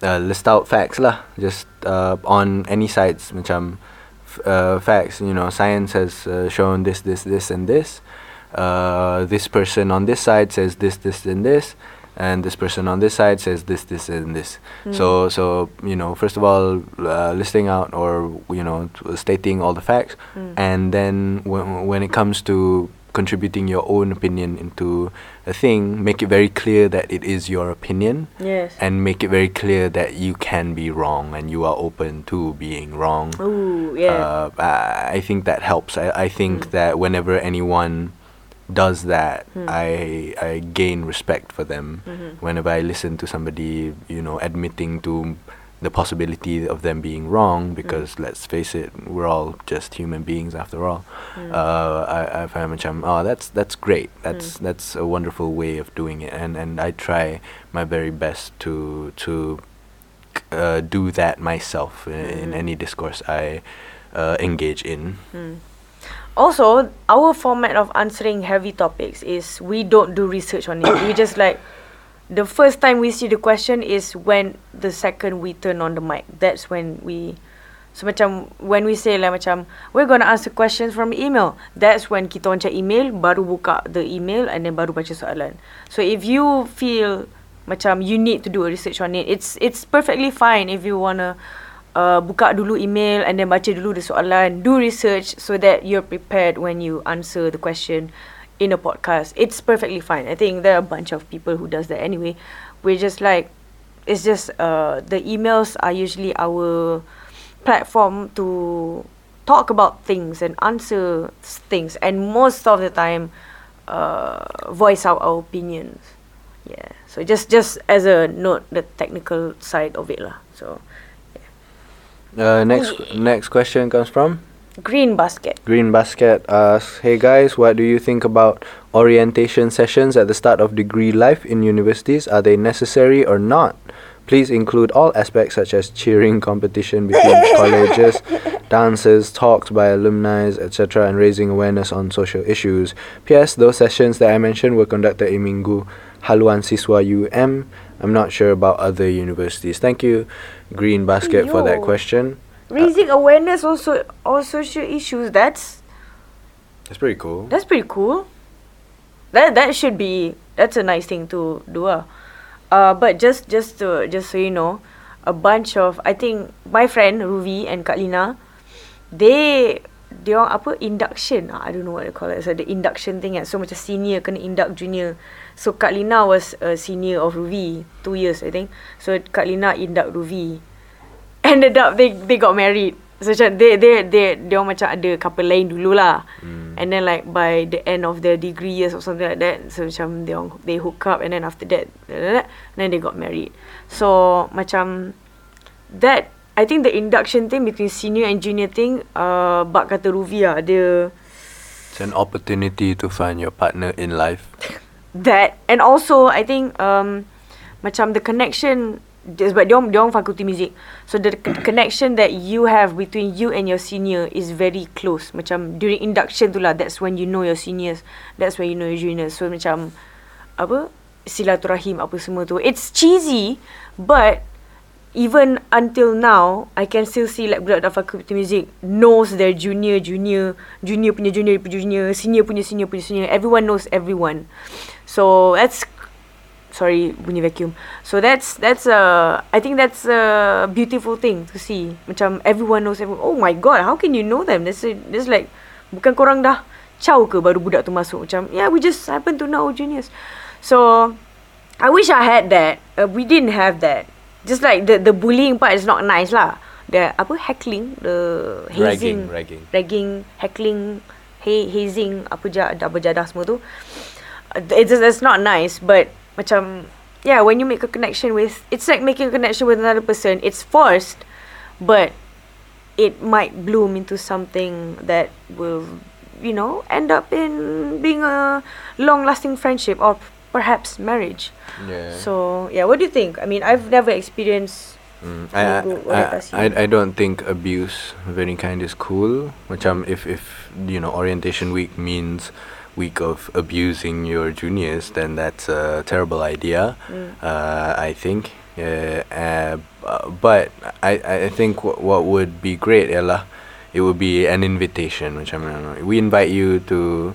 uh, list out facts lah. Just uh, on any sites, macam f- uh, facts. You know, science has uh, shown this, this, this, and this. Uh, this person on this side says this, this, and this, and this person on this side says this, this, and this. So, so you know, first of all, uh, listing out or you know, t- stating all the facts,
Mm.
and then when when it comes to contributing your own opinion into a thing, make it very clear that it is your opinion
yes
and make it very clear that you can be wrong and you are open to being wrong.
Ooh, yeah.
Uh, I I think that helps. I, I think
Mm.
that whenever anyone does that,
Hmm.
I I gain respect for them.
Mhm.
Whenever I listen to somebody, you know, admitting to the possibility of them being wrong, because let's face it, we're all just human beings after all.
Mm.
Uh, I I find macam oh that's that's great. That's
Mm.
that's a wonderful way of doing it, and and I try my very best to to uh, do that myself in, in
Mm.
any discourse I uh, engage in.
Also, our format of answering heavy topics is we don't do research on it. we just like the first time we see the question is when the second we turn on the mic. That's when we so macam when we say like macam we're gonna answer questions from email. That's when kita check email, baru buka the email and then baru baca soalan. So if you feel macam you need to do a research on it, it's it's perfectly fine if you wanna uh, buka dulu email and then baca dulu the soalan, do research so that you're prepared when you answer the question in a podcast. It's perfectly fine. I think there are a bunch of people who does that anyway. We're just like it's just uh the emails are usually our platform to talk about things and answer things and most of the time uh voice out our opinions. Yeah. So just just as a note the technical side of it lah. So
Uh, next next question comes from
green basket.
Green Basket asks, Hey guys, what do you think about orientation sessions at the start of degree life in universities? Are they necessary or not? Please include all aspects such as cheering competition between colleges, dances, talks by alumni, etc., and raising awareness on social issues. P.S. Those sessions that I mentioned were conducted in Minggu Haluan Siswa UM. I'm not sure about other universities. Thank you, Green Basket, for that question.
Raising awareness also on social issues. That's
That's pretty cool.
that's pretty cool. That that should be that's a nice thing to do. Uh. Uh, but just just to just so you know, a bunch of I think my friend Ruvi and Kak Lina, they they orang apa induction ah, I don't know what they call it. So the induction thing kan. So macam senior kena induct junior. So Kak Lina was a senior of Ruvi two years I think. So Kak Lina induct Ruvi. Ended up they they got married. So macam they they they they orang macam ada couple lain dulu lah.
Mm.
And then like by the end of their degree years or something like that, so macam they they hook up and then after that, and then they got married. So macam that I think the induction thing between senior and junior thing, uh, bak kata Ruvi lah, dia
It's an opportunity to find your partner in life.
that and also I think um macam the connection sebab dia dia orang fakulti music so the connection that you have between you and your senior is very close. Macam during induction tu lah that's when you know your seniors. That's when you know your juniors. So macam apa silaturahim apa semua tu. It's cheesy but even until now I can still see like budak dalam fakulti music knows their junior junior junior punya junior punya junior senior punya senior punya senior. Everyone knows everyone. So that's sorry bunyi vacuum. So that's that's a I think that's a beautiful thing to see. Macam everyone knows everyone oh my god how can you know them? That's a, that's like bukan korang dah caw ke baru budak tu masuk? Macam yeah we just happen to know juniors. So I wish I had that uh, we didn't have that. Just like the the bullying part is not nice lah. The apa heckling the hazing.
Ragging.
ragging. Heckling ha- hazing apa jah apa jadah semua tu. Uh, it's just that's not nice but macam yeah when you make a connection with it's like making a connection with another person it's forced but it might bloom into something that will you know end up in being a long lasting friendship or perhaps marriage
Yeah.
so yeah what do you think i mean i've never experienced
Mm, I, I. I, I don't think abuse of any kind is cool. Macam if if you know orientation week means week of abusing your juniors, then that's a terrible idea.
Mm.
Uh, I think. Uh, uh, but I, I think w- what would be great ialah it would be an invitation. which I mean, we invite you to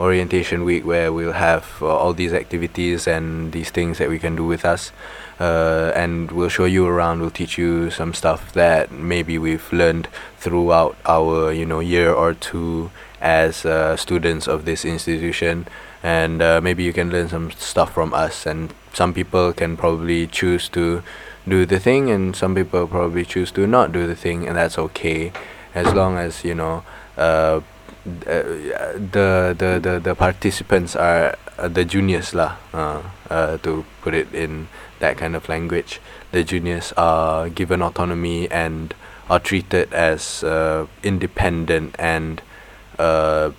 orientation week where we'll have uh, all these activities and these things that we can do with us uh, and we'll show you around we'll teach you some stuff that maybe we've learned throughout our you know year or two as uh, students of this institution. And uh, maybe you can learn some stuff from us. And some people can probably choose to do the thing and some people probably choose to not do the thing and that's okay. As long as you know uh, uh, the the the the participants are uh, the juniors lah. Uh, uh, to put it in that kind of language, the juniors are given autonomy and are treated as independent and uh,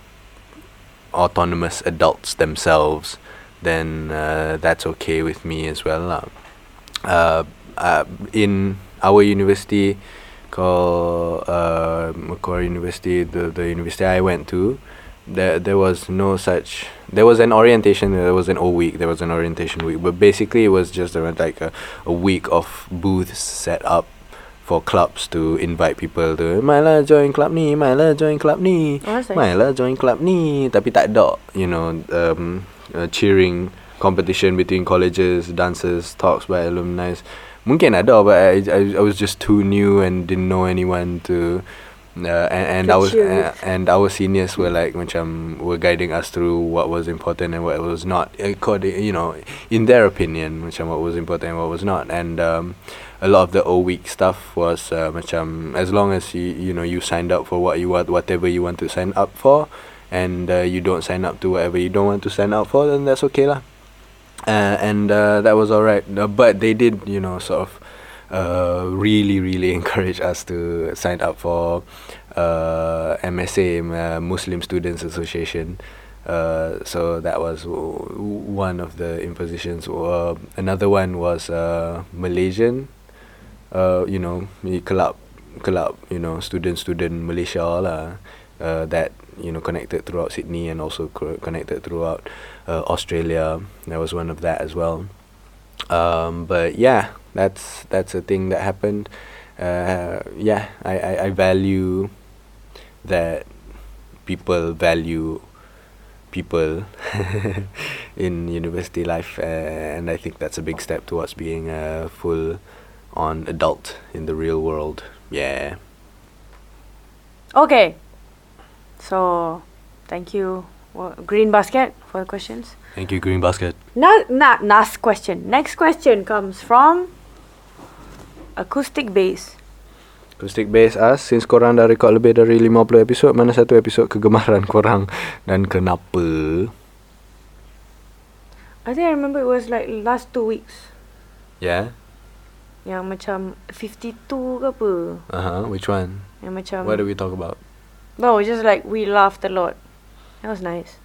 autonomous adults themselves. Then uh, that's okay with me as well. Uh, uh, in our university called uh, Macquarie University, the the university I went to, there there was no such. There was an orientation. There was an all week. There was an orientation week, but basically it was just around like a, a week of booths set up for clubs to invite people to Mailah join club ni Mailah join club ni
Oh, nice.
Mailah join club ni. Tapi tak ada You know um, uh, Cheering Competition between colleges Dances Talks by alumni. Mungkin ada But I, I, I was just too new And didn't know anyone to uh, and, and was uh, and our seniors were like macam were guiding us through what was important and what was not according you know in their opinion macam what was important and what was not. And um, a lot of the O week stuff was uh, macam as long as you you know you signed up for what you want whatever you want to sign up for and uh, you don't sign up to whatever you don't want to sign up for then that's okay lah. Uh, and uh, that was alright. Uh, but they did you know sort of uh, really really encourage us to sign up for uh, MSA uh, Muslim Students Association. Uh, so that was one of the impositions. Uh, another one was uh, Malaysian uh, you know club club you know student student Malaysia lah uh, that you know connected throughout Sydney and also co- connected throughout uh, Australia. There was one of that as well. Um, but yeah that's that's a thing that happened. Uh, yeah I, I, I value that people value people in university life uh, and I think that's a big step towards being a full on adult in the real world yeah
Okay. So, thank you, Wha- Green Basket, for the questions.
thank you green basket
Not, not last question. Next question comes from Acoustic Bass.
Acoustic Bass Us Since korang dah record lebih dari 50 episod Mana satu episod kegemaran korang Dan kenapa
I think I remember it was like last two weeks.
Yeah
Yang macam 52 ke apa.
Uh-huh Which one
Yang macam...
What do we talk about
No, just like we laughed a lot. That was nice.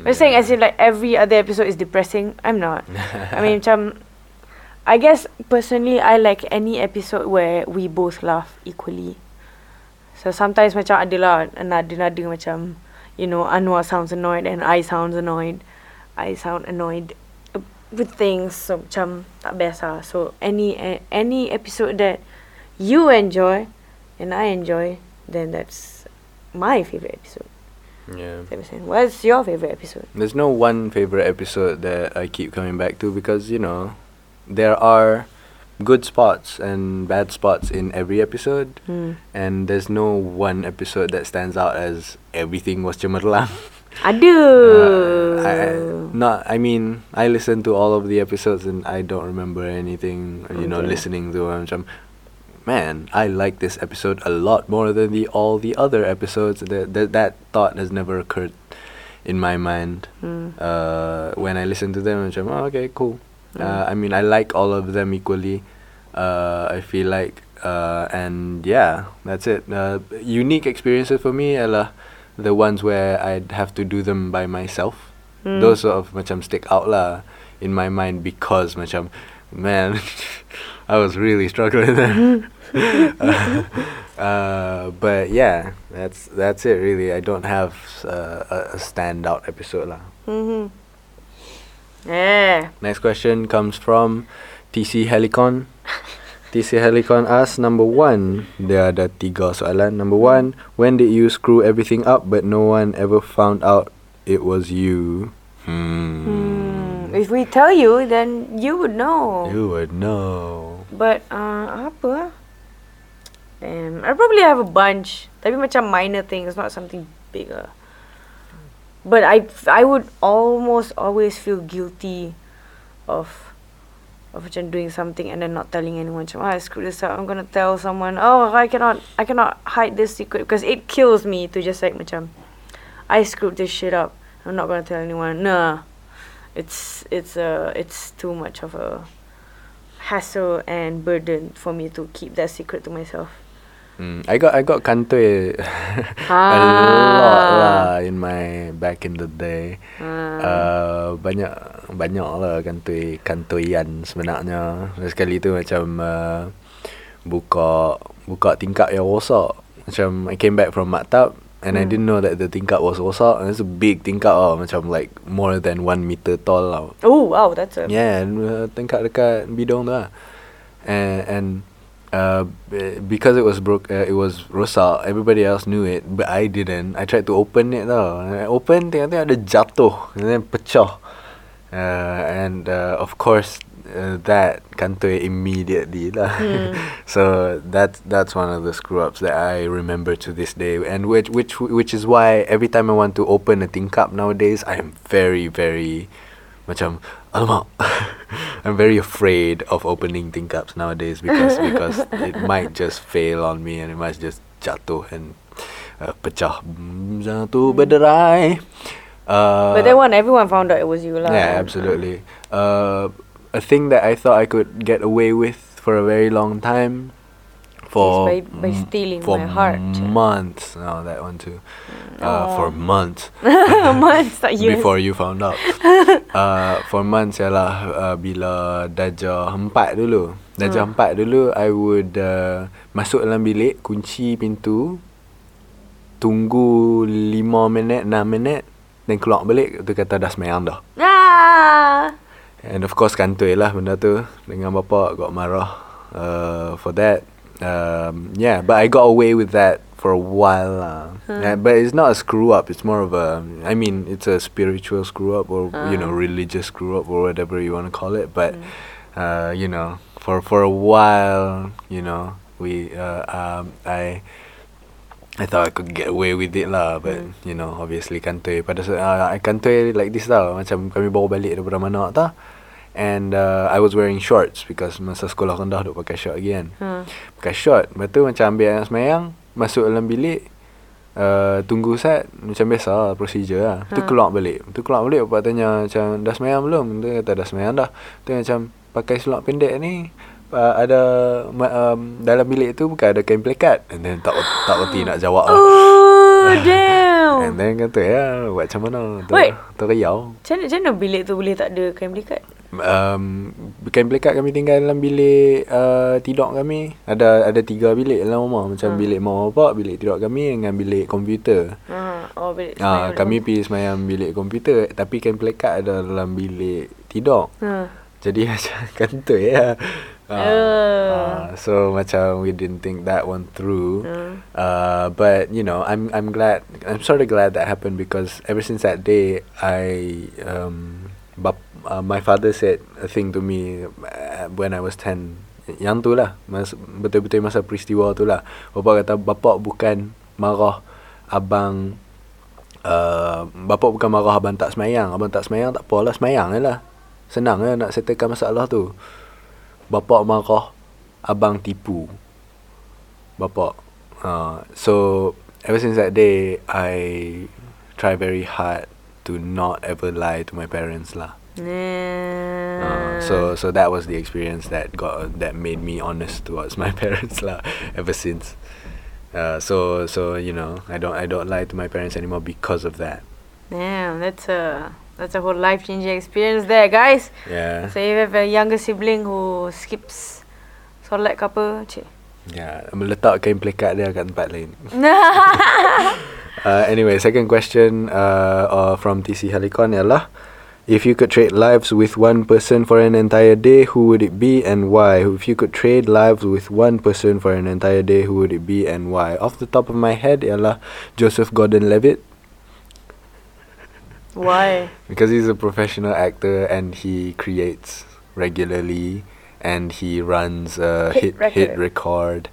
We're saying as if like every other episode is depressing. I'm not. I mean, macam, I guess personally, I like any episode where we both laugh equally. So sometimes macam ada lah nada-nada macam, you know, Anwar sounds annoyed and I sounds annoyed. I sound annoyed uh, with things. So macam tak best lah. So any any episode that you enjoy and I enjoy, then that's my favorite episode.
Yeah.
What's your favorite episode?
There's no one favorite episode that I keep coming back to because you know there are good spots and bad spots in every episode
Hmm.
and there's no one episode that stands out as everything was cemerlang.
Ada.
Uh, I, I, not I mean I listen to all of the episodes and I don't remember anything you know listening to them. Macam, man I like this episode a lot more than the all the other episodes. That that, that thought has never occurred in my mind.
Hmm.
uh, when I listen to them macam oh, okay cool.
Mm.
uh, I mean I like all of them equally. Uh, I feel like uh, and yeah that's it. Uh, unique experiences for me adalah the ones where I'd have to do them by myself
Hmm.
those sort of macam stick out lah in my mind because macam man I was really struggling there uh, uh, but yeah that's that's it really I don't have uh, a, a standout episode lah
Mm-hmm. Yeah.
Next question comes from TC Helicon. TC Helicon asks number one. Dia ada tiga soalan. Number one, when did you screw everything up but no one ever found out it was you? Hmm.
Hmm. If we tell you, then you would know.
You would know.
But uh, apa? ah? Damn, I probably have a bunch. Tapi macam minor things, not something bigger. But I, I would almost always feel guilty of macam doing something and then not telling anyone. Macam, I screwed this up. I'm gonna tell someone. Oh, I cannot, I cannot hide this secret because it kills me to just like macam, I screwed this shit up. I'm not gonna tell anyone. Nah, it's it's uh it's too much of a hassle and burden for me to keep that secret to myself.
Mm, I got I got kantoi a lot lah in my back in the day.
Ah.
Uh, banyak banyak lah kantoi kantoian sebenarnya. Sekali tu macam uh, buka buka tingkap yang rosak. Macam I came back from maktab and I
Hmm.
didn't know that the tingkap was rosak. And it's a big tingkap lah, macam like more than one meter tall lah.
Oh wow, that's a
Yeah, and, uh, tingkap dekat bidong tu lah. And and uh, because it was broke, uh, it was rosak. Everybody else knew it, but I didn't. I tried to open it tau. And I open, tengok-tengok ada jatuh, and then pecah. Uh, and uh, of course, uh, that kantoi immediately lah.
Hmm.
so that's that's one of the screw ups that I remember to this day, and which which which is why every time I want to open a tingkap nowadays, I am very very macam alamak. I'm very afraid of opening tingkaps nowadays because because it might just fail on me and it might just jatuh and uh, pecah. Jatuh berderai. Uh,
but that one everyone found out it was you lah.
yeah absolutely. Uh, a thing that I thought I could get away with for a very long time for
by- by stealing
for
my heart.
months no that one too uh, for
Oh.
months
Months, not years.
before you found out. uh, for months ialah uh, bila darjah empat dulu. Darjah
Hmm.
empat dulu I would uh, masuk dalam bilik, kunci pintu, tunggu lima minit, enam minit, then keluar balik tu kata dah semayang dah.
Ah.
And of course kantoi lah benda tu dengan bapa got marah uh, for that. Um, yeah, but I got away with that for a while lah. Yeah, but it's not a screw up. It's more of a, I mean, it's a spiritual screw up or you know religious screw up or whatever you want to call it. But uh, you know, for for a while, you know, we uh, um, I. I thought I could get away with it lah But
Hmm.
you know Obviously kantoi Pada saat uh, I kantoi like this tau Macam kami bawa balik daripada mana tau And uh, I was wearing shorts Because masa sekolah rendah Duk pakai short lagi kan.
Hmm.
Pakai short. Lepas tu macam ambil anak semayang Masuk dalam bilik uh, Tunggu set Macam biasa lah Procedure lah. Tu
Ha.
keluar balik. Tu keluar balik Bapak tanya macam Dah semayang belum? Dia kata dah semayang dah. Tu macam Pakai seluar pendek ni uh, Ada um, Dalam bilik tu Bukan ada kain plekat And then tak Tak reti nak jawab lah.
Oh
And
damn.
then kata ya Buat macam mana Tu,
Wait.
tu riau
Macam mana, macam mana bilik tu boleh tak ada kain belikat?
um, Kain plekat kami tinggal dalam bilik uh, Tidur kami Ada ada tiga bilik dalam rumah Macam
Hmm.
bilik mak bapak Bilik tidur kami Dengan bilik komputer
Ah, oh bilik. Semayang
kami pergi semayang bilik komputer Tapi kain plekat ada dalam bilik tidur
Ha.
Jadi macam kantoi ya Ah,
Oh.
ah, So macam we didn't think that one through
Hmm.
Uh, but you know, I'm I'm glad. I'm sort of glad that happened because ever since that day, I um, bap, uh, my father said a thing to me uh, when I was ten. Yang tu lah, mas, betul-betul masa peristiwa tu lah. Bapa kata bapa bukan marah abang. Uh, bapa bukan marah abang tak semayang. Abang tak semayang tak apalah semayang je lah. Senang je nak settlekan masalah tu. Bapa marah abang tipu. Bapa. Uh, so ever since that day, I try very hard to not ever lie to my parents lah.
Nah.
Uh, so so that was the experience that got that made me honest towards my parents lah. Ever since. Uh, so so you know I don't I don't lie to my parents anymore because of that.
Damn, that's a that's a whole life changing experience there, guys.
Yeah.
So if you have a younger sibling who skips solat ke apa, cik.
Yeah. Meletak kain plekat dia kat tempat lain. Uh, anyway, second question uh, uh, from TC Helicon ialah If you could trade lives with one person for an entire day, who would it be and why? If you could trade lives with one person for an entire day, who would it be and why? Off the top of my head ialah Joseph Gordon-Levitt
Why?
because he's a professional actor and he creates regularly and he runs a hit
Hit
hit,
record.
record.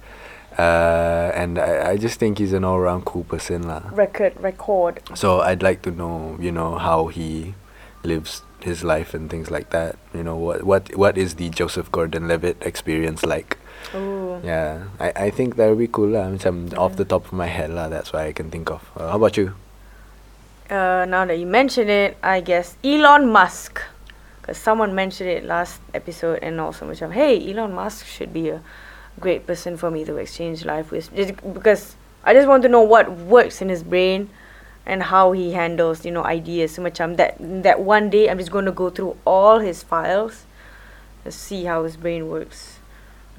Uh, and I, I just think he's an all round cool person lah.
Record, record.
So I'd like to know, you know, how he lives his life and things like that. You know, what what what is the Joseph Gordon-Levitt experience like?
Ooh.
Yeah, I, I think that would be cool lah. Macam off the top of my head lah. That's what I can think of. Uh, how about you?
Uh, now that you mention it, I guess Elon Musk. Because someone mentioned it last episode and also macam, hey, Elon Musk should be a great person for me to exchange life with. Just because I just want to know what works in his brain and how he handles, you know, ideas. So macam that, that one day I'm just going to go through all his files to see how his brain works.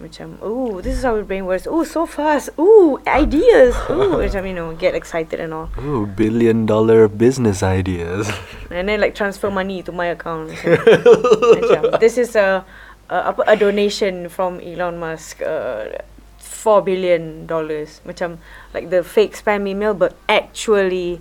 Macam, oh, this is how his brain works. Oh, so fast. Ooh, ideas. Ooh, macam, you know, get excited and all.
Ooh, billion dollar business ideas.
And then like transfer money to my account. Macam, macam, this is a, a a donation from Elon Musk. Uh, Four billion dollars, macam like the fake spam email, but actually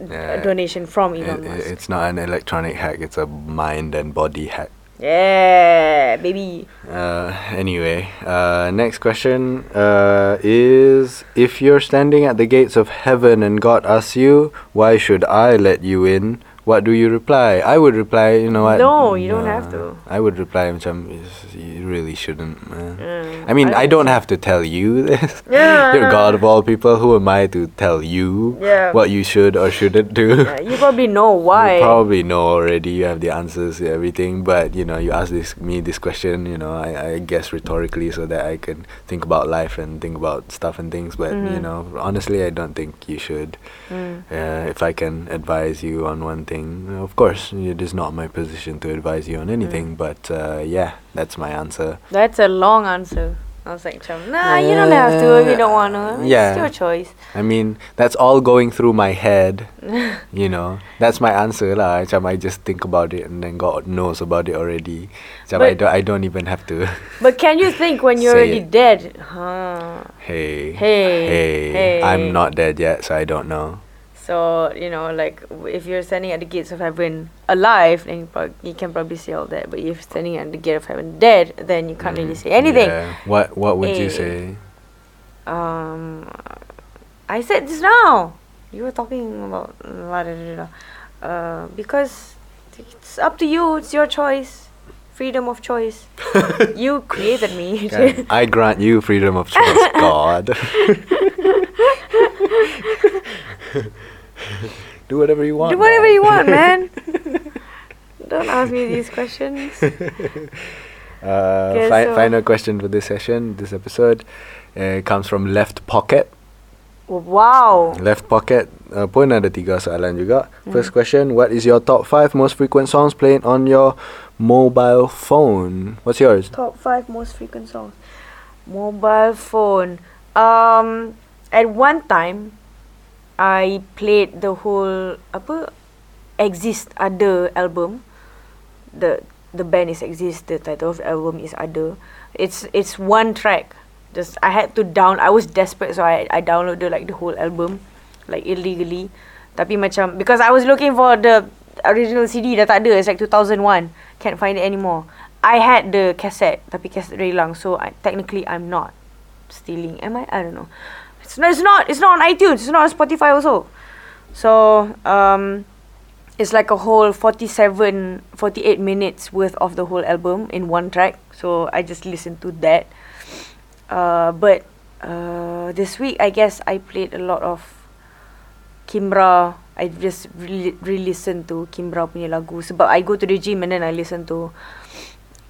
Yeah.
a donation from Elon
it-
Musk.
it's not an electronic hack, it's a mind and body hack.
Yeah, baby.
Uh, anyway, uh, next question uh, is If you're standing at the gates of heaven and God asks you, Why should I let you in? What do you reply? I would reply, you know what?
No, you don't have to.
I would reply, macam, "Is- you really shouldn't, man.
Mm,
I mean, I,
don't
don't have to tell you this.
Yeah,
You're God of all people. Who am I to tell you
Yeah.
what you should or shouldn't do?
Yeah, you probably know why.
You probably know already. You have the answers to everything, but you know, you ask this me this question. You know, I, I guess rhetorically so that I can think about life and think about stuff and things. But you
Mhm.
know, honestly, I don't think you should.
Mm.
Uh, if I can advise you on one thing, of course, it is not my position to advise you on anything. But uh, yeah, that's my answer.
That's a long answer. I was like, nah, you don't have to if you don't want to.
Yeah.
It's your choice.
I mean, that's all going through my head. you know, that's my answer lah. Macam I just think about it and then God knows about it already. Macam I don't, I don't even have to.
But can you think when you're already
it.
dead? Huh.
hey,
Hey,
hey,
hey.
I'm not dead yet, so I don't know.
So you know, like if you're standing at the gates of heaven alive, then you, prob- you can probably say all that. But if you're standing at the gate of heaven dead, then you can't really
Mhm.
say anything.
Yeah. What What would you
Eh.
say?
Um, I said this now. You were talking about la da da da. Uh, because it's up to you. It's your choice. Freedom of choice. you created me.
I grant you freedom of choice, God. Do whatever you want.
Do whatever
man.
you want, man. Don't ask me these questions.
Uh, fi-
so-
final question for this session, this episode, uh, comes from Left Pocket.
Wow.
Left Pocket uh, pun ada tiga soalan juga.
Hmm.
First question, what is your top 5 most frequent songs played on your mobile phone? What's yours?
Top five most frequent songs. Mobile phone. Um, at one time, I played the whole apa Exist Ada album. The the band is Exist. The title of album is Ada. It's it's one track. Just I had to down. I was desperate, so I I downloaded like the whole album, like illegally. Tapi macam because I was looking for the original CD dah tak ada. It's like 2001. Can't find it anymore. I had the cassette, tapi cassette dah hilang. So I, technically I'm not stealing. Am I? I don't know. It's not. It's not. It's not on iTunes. It's not on Spotify also. So um, it's like a whole 47, 48 minutes worth of the whole album in one track. So I just listened to that. Uh, but uh, this week I guess I played a lot of Kimbra. I just re- re-listen to Kimbra punya lagu sebab I go to the gym and then I listen to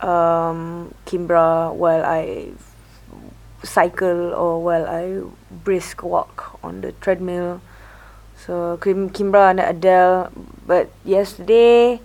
um, Kimbra while I cycle or while I brisk walk on the treadmill. So Kim Kimbra and Adele. But yesterday,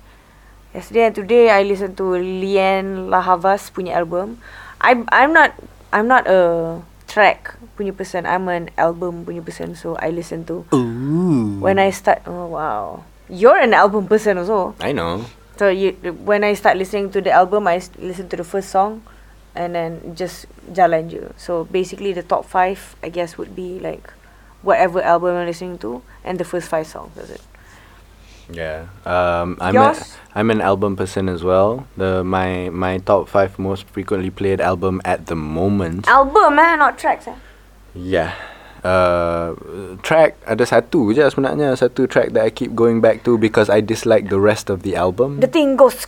yesterday and today I listened to Lian Lahavas punya album. I'm I'm not I'm not a track punya person. I'm an album punya person. So I listen to
Ooh.
when I start. Oh wow, you're an album person also.
I know.
So you when I start listening to the album, I listen to the first song, and then just jalan je. So basically, the top five, I guess, would be like whatever album I'm listening to, and the first five songs. That's it.
Yeah. Um, I'm a? I'm an album person as well. The my my top five most frequently played album at the moment.
Album, man, not tracks. Eh?
Yeah. Uh, track ada satu je sebenarnya satu track that I keep going back to because I dislike the rest of the album.
The thing goes.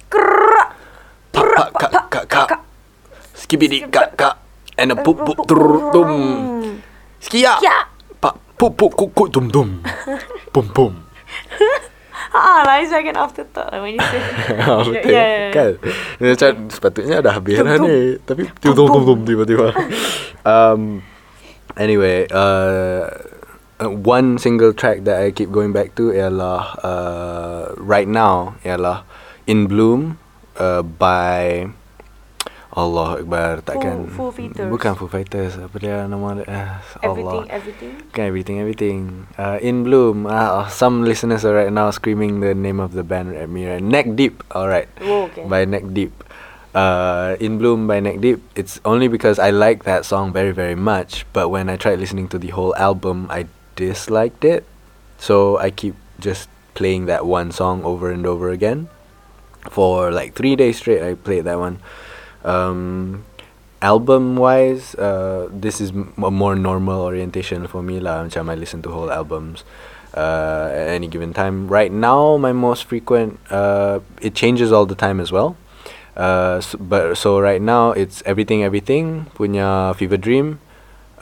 Skibidi ka ka. And a poop poop trrr tum. Skia. Pa poop poop kuk kuk tum tum. Pum pum.
Ah, lah, it's like an afterthought lah when you say.
Ah, Betul
yeah, yeah, yeah.
Kan Dia Macam sepatutnya dah habis
Tum, tum.
ni Tapi tum tum tum tum Tiba-tiba um, Anyway uh, uh, One single track that I keep going back to Ialah uh, Right now Ialah In Bloom uh, By Allah Akbar Takkan
Foo Fighters.
Bukan Foo Fighters Apa dia nama dia uh,
Everything,
Allah
everything.
Bukan everything, everything. Uh, in Bloom. Uh, some listeners are right now screaming the name of the band at me. Right? Neck Deep. All right.
Oh, okay.
By Neck Deep. Uh, in Bloom by Neck Deep. It's only because I like that song very, very much. But when I tried listening to the whole album, I disliked it. So I keep just playing that one song over and over again. For like three days straight, I played that one. Um, album wise, uh, this is m- a more normal orientation for me lah. Macam I listen to whole albums uh, at any given time. Right now, my most frequent, uh, it changes all the time as well. Uh, s but so right now it's everything everything punya Fever Dream,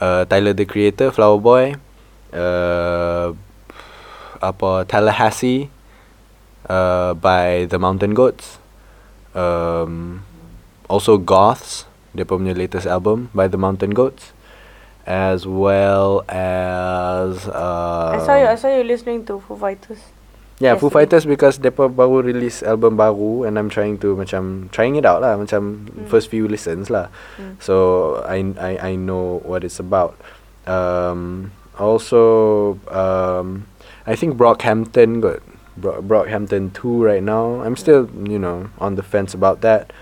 uh, Tyler the Creator, Flower Boy, uh, apa Tallahassee, uh, by the Mountain Goats. Um, also Goths, punya latest album by the Mountain Goats, as well as uh,
I saw you. I saw you listening to Foo Fighters.
Yeah, Foo. Fighters because depa baru release album baru and I'm trying to macam trying it out lah, macam
Hmm.
first few listens lah.
Hmm.
So I I I know what it's about. Um, also, um, I think Brockhampton got Bro- Brockhampton two right now. I'm still you know on the fence about that.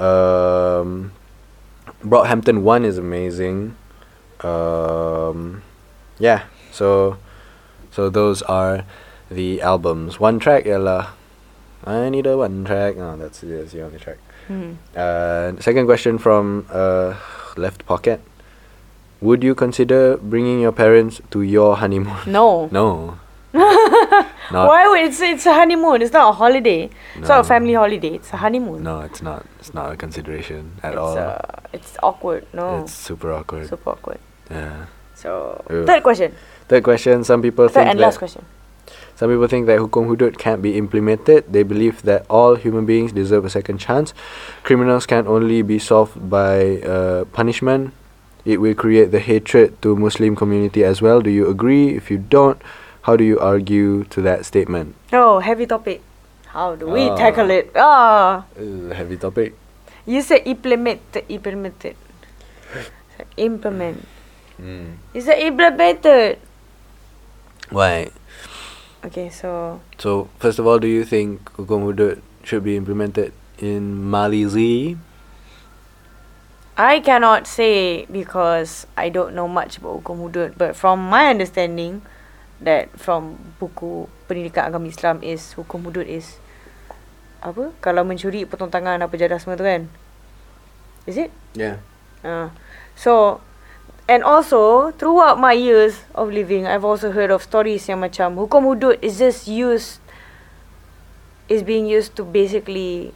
Um, Brockhampton one is amazing. Um, yeah, so so those are the albums. One track ialah I need a one track. Oh, that's, that's the only track.
Hmm.
Uh, second question from uh, left pocket. Would you consider bringing your parents to your honeymoon?
No.
No.
Why would it's it's a honeymoon? It's not a holiday. It's not a family holiday. It's a honeymoon.
No, it's not. It's not a consideration at
it's,
all.
Uh, it's awkward. No.
It's super awkward.
super awkward.
yeah.
So third question.
Third question. Some people
Third
think
and
that
last question.
Some people think that hukum hudud can't be implemented. They believe that all human beings deserve a second chance. Criminals can only be solved by uh, punishment. It will create the hatred to Muslim community as well. Do you agree? If you don't, how do you argue to that statement?
Oh, heavy topic. How do we
Ah.
tackle it? Ah,
Uh, heavy topic.
you said implement, Implemented. Implement. You said implemented.
Why?
Okay, so
So first of all, do you think hukum hudud should be implemented in Malaysia?
I cannot say because I don't know much about hukum hudud. But from my understanding, that from buku pendidikan agama Islam is hukum hudud is apa? Kalau mencuri potong tangan apa jadah semua tu kan? Is it?
Yeah.
Uh, so and also throughout my years of living, I've also heard of stories yang macam hukum hudud is just used is being used to basically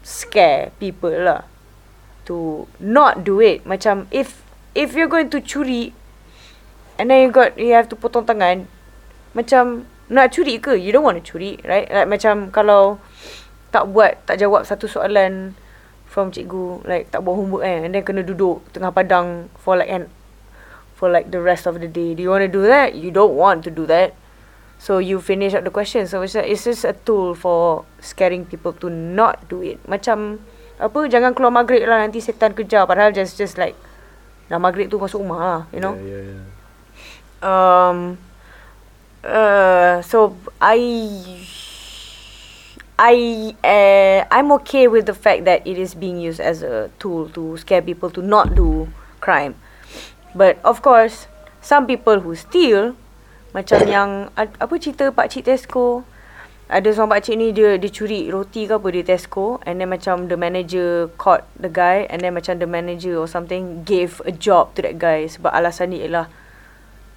scare people lah to not do it. Macam if if you're going to curi and then you got you have to potong tangan, macam nak curi ke? You don't want to curi, right? Like macam kalau tak buat, tak jawab satu soalan from cikgu, like tak buat homework kan, and then kena duduk tengah padang for like an for like the rest of the day. Do you want to do that? You don't want to do that. So you finish up the question. So it's, it's just a tool for scaring people to not do it. Macam apa jangan keluar maghrib lah nanti setan kejar padahal just just like dah maghrib tu masuk rumah lah, you know.
Yeah, yeah, yeah.
Um uh so I I uh, I'm okay with the fact that it is being used as a tool to scare people to not do crime. But of course, some people who steal macam yang apa cerita pak cik Tesco ada seorang pak cik ni dia dia curi roti ke apa di Tesco and then macam the manager caught the guy and then macam the manager or something gave a job to that guy sebab alasan ni ialah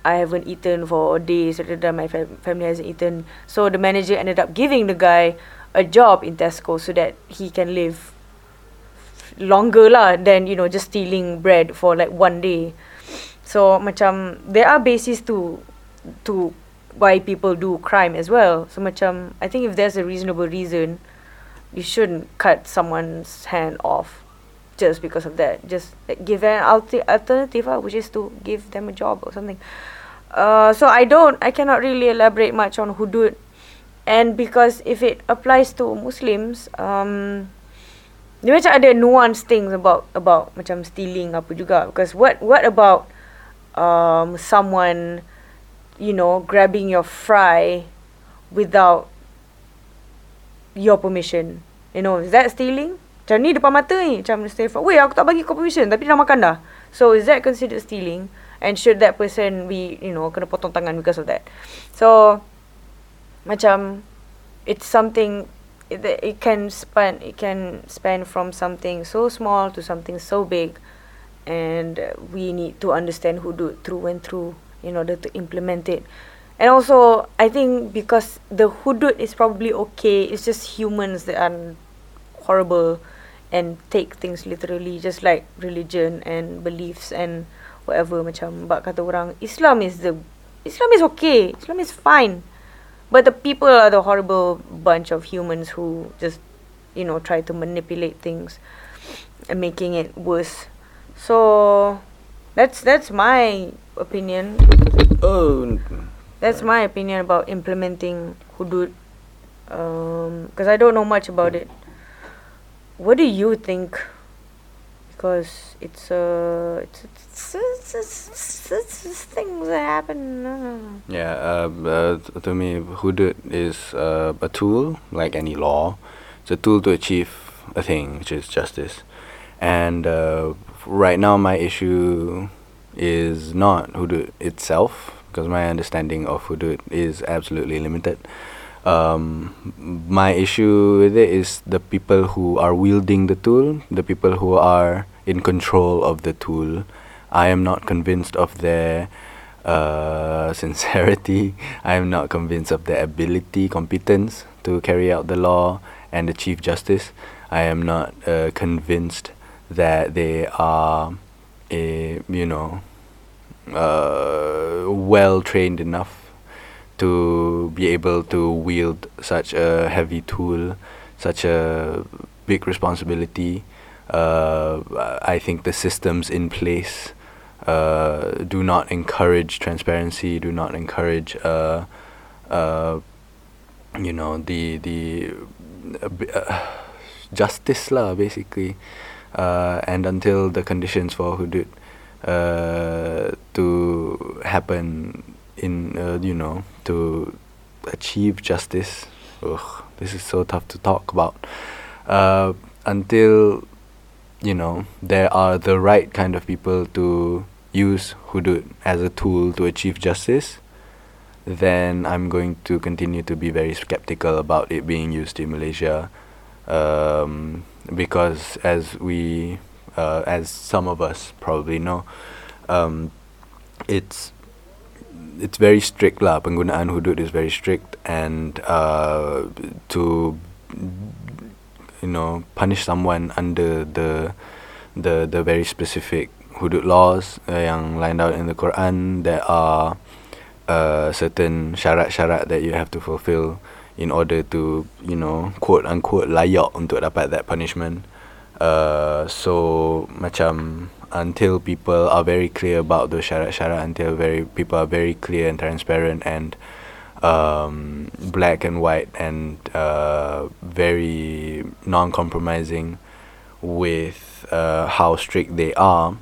I haven't eaten for days then my fam- family hasn't eaten so the manager ended up giving the guy a job in Tesco so that he can live longer lah than you know just stealing bread for like one day so macam there are bases to to why people do crime as well. So macam I think if there's a reasonable reason, you shouldn't cut someone's hand off just because of that. Just like, give an alter- alternative, uh, which is to give them a job or something. Uh, so I don't, I cannot really elaborate much on hudud, and because if it applies to Muslims, um, dia macam ada nuance things about about macam stealing apa juga. Because what what about um someone you know grabbing your fry without your permission? You know is that stealing? Macam ni depan mata ni. Macam stay for wait aku tak bagi kau permission tapi dah makan dah. So is that considered stealing and should that person be you know kena potong tangan because of that so macam it's something it, it can span it can span from something so small to something so big and we need to understand hudud through and through in order to implement it. And also, I think because the hudud is probably okay, it's just humans that are horrible and take things literally, just like religion and beliefs and whatever. Macam bak kata orang, Islam is the Islam is okay, Islam is fine, but the people are the horrible bunch of humans who just, you know, try to manipulate things and making it worse so that's that's my opinion.
Oh,
That's my opinion about implementing hudud. Um, because I don't know much about it. What do you think? Because it's a it's it's, it's, it's, things that happen. uh,
Yeah, uh, uh, to me, hudud is uh, a tool, like any law. It's a tool to achieve a thing, which is justice. And uh, right now, my issue is not hudud itself, because my understanding of hudud is absolutely limited. Um, my issue with it is the people who are wielding the tool, the people who are in control of the tool. I am not convinced of their uh, sincerity. I am not convinced of their ability, competence to carry out the law and achieve justice. I am not uh, convinced that they are, a, you know, uh, well trained enough to be able to wield such a heavy tool, such a big responsibility. Uh, I think the systems in place uh, do not encourage transparency, do not encourage, uh, uh, you know, the the uh, uh, justice lah, basically. And until the conditions for hudud to happen in, you know, to achieve justice. Ugh, this is so tough to talk about. Until you know there are the right kind of people to use hudud as a tool to achieve justice, then I'm going to continue to be very skeptical about it being used in Malaysia, um, because as we, uh, as some of us probably know, um, it's it's very strict lah. Penggunaan hudud is very strict, and uh, to you know punish someone under the the the very specific hudud laws uh, yang lined out in the Quran, there are uh, certain syarat-syarat that you have to fulfill in order to you know quote unquote layak untuk dapat that punishment. Uh, so macam until people are very clear about those syarat-syarat, until very people are very clear and transparent and um, black and white and uh, very non-compromising with uh, how strict they are,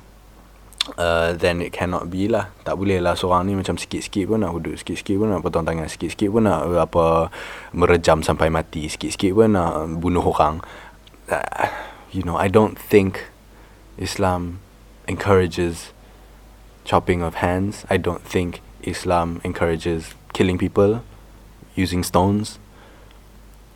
uh, then it cannot be lah. Tak boleh lah seorang ni macam sikit-sikit pun nak hudud, sikit-sikit pun nak potong tangan, sikit-sikit pun nak uh, apa merejam sampai mati, sikit-sikit pun nak bunuh orang. Uh, you know, I don't think Islam encourages chopping of hands. I don't think Islam encourages killing people using stones.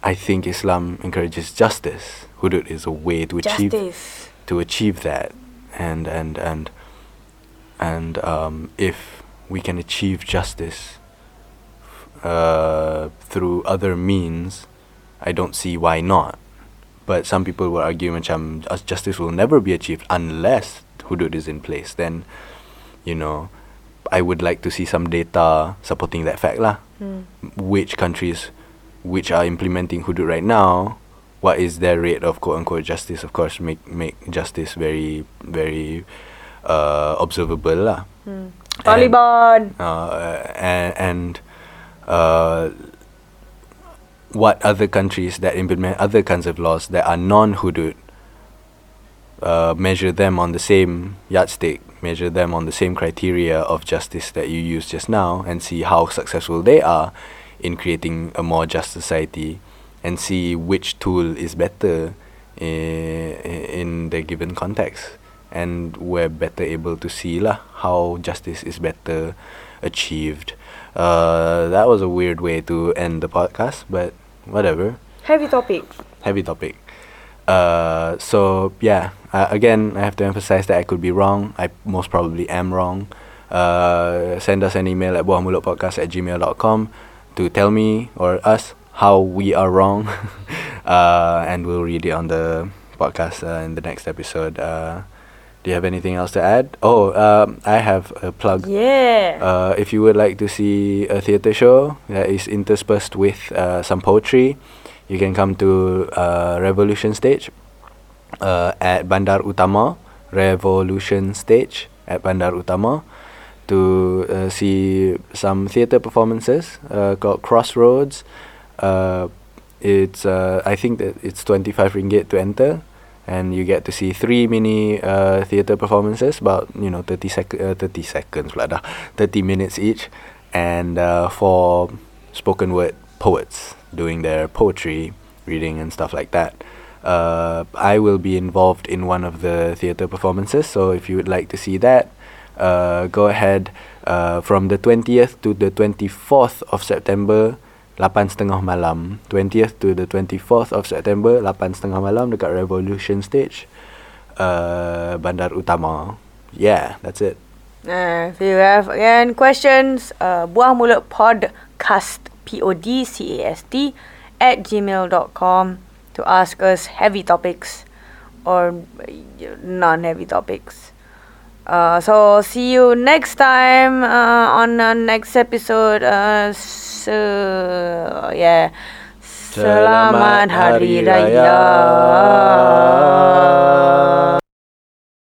I think Islam encourages justice. Hudud is a way to achieve
Justice.
to achieve that, and and and and um, if we can achieve justice uh, through other means, I don't see why not. But some people will argue macam "Us- justice will never be achieved unless hudud is in place. Then, you know, I would like to see some data supporting that fact lah.
Hmm.
which countries which are implementing hudud right now, what is their rate of quote unquote justice? Of course, make make justice very very uh, observable lah.
Hmm.
And-
Taliban.
uh, and, and uh, what other countries that implement other kinds of laws that are non-hudud uh, measure them on the same yardstick, measure them on the same criteria of justice that you used just now, and see how successful they are in creating a more just society, and see which tool is better in, in the given context. And we're better able to see lah how justice is better achieved. Uh, that was a weird way to end the podcast, but whatever
Heavy topic.
heavy topic. Uh, so yeah, uh, again, I have to emphasize that I could be wrong. I most probably am wrong. Uh, send us an email at buahmulutpodcast at gmail.com to tell me or us how we are wrong. uh, and we'll read it on the podcast uh, in the next episode. Uh, do you have anything else to add? Oh, um, I have a plug.
Yeah.
Uh, if you would like to see a theatre show that is interspersed with uh, some poetry, you can come to uh, Revolution Stage uh, at Bandar Utama. Revolution Stage at Bandar Utama to uh, see some theatre performances uh, called Crossroads. Uh, it's uh, I think that it's twenty five ringgit to enter, and you get to see three mini uh, theatre performances, about you know thirty sec uh, thirty seconds pula dah, thirty minutes each, and uh, for spoken word poets doing their poetry reading and stuff like that. Uh, I will be involved in one of the theatre performances, so if you would like to see that, uh, go ahead uh, from the 20th to the 24th of September 8.30 malam. 20th to the 24th of September 8.30 malam dekat Revolution Stage uh, Bandar Utama. Yeah that's it.
Uh, if you have again questions, uh, buah mulut podcast p o d c a s t at gmail.com to ask us heavy topics or non-heavy topics. Uh, so see you next time uh, on the next episode. Uh, so yeah.
Selamat
Hari. Raya.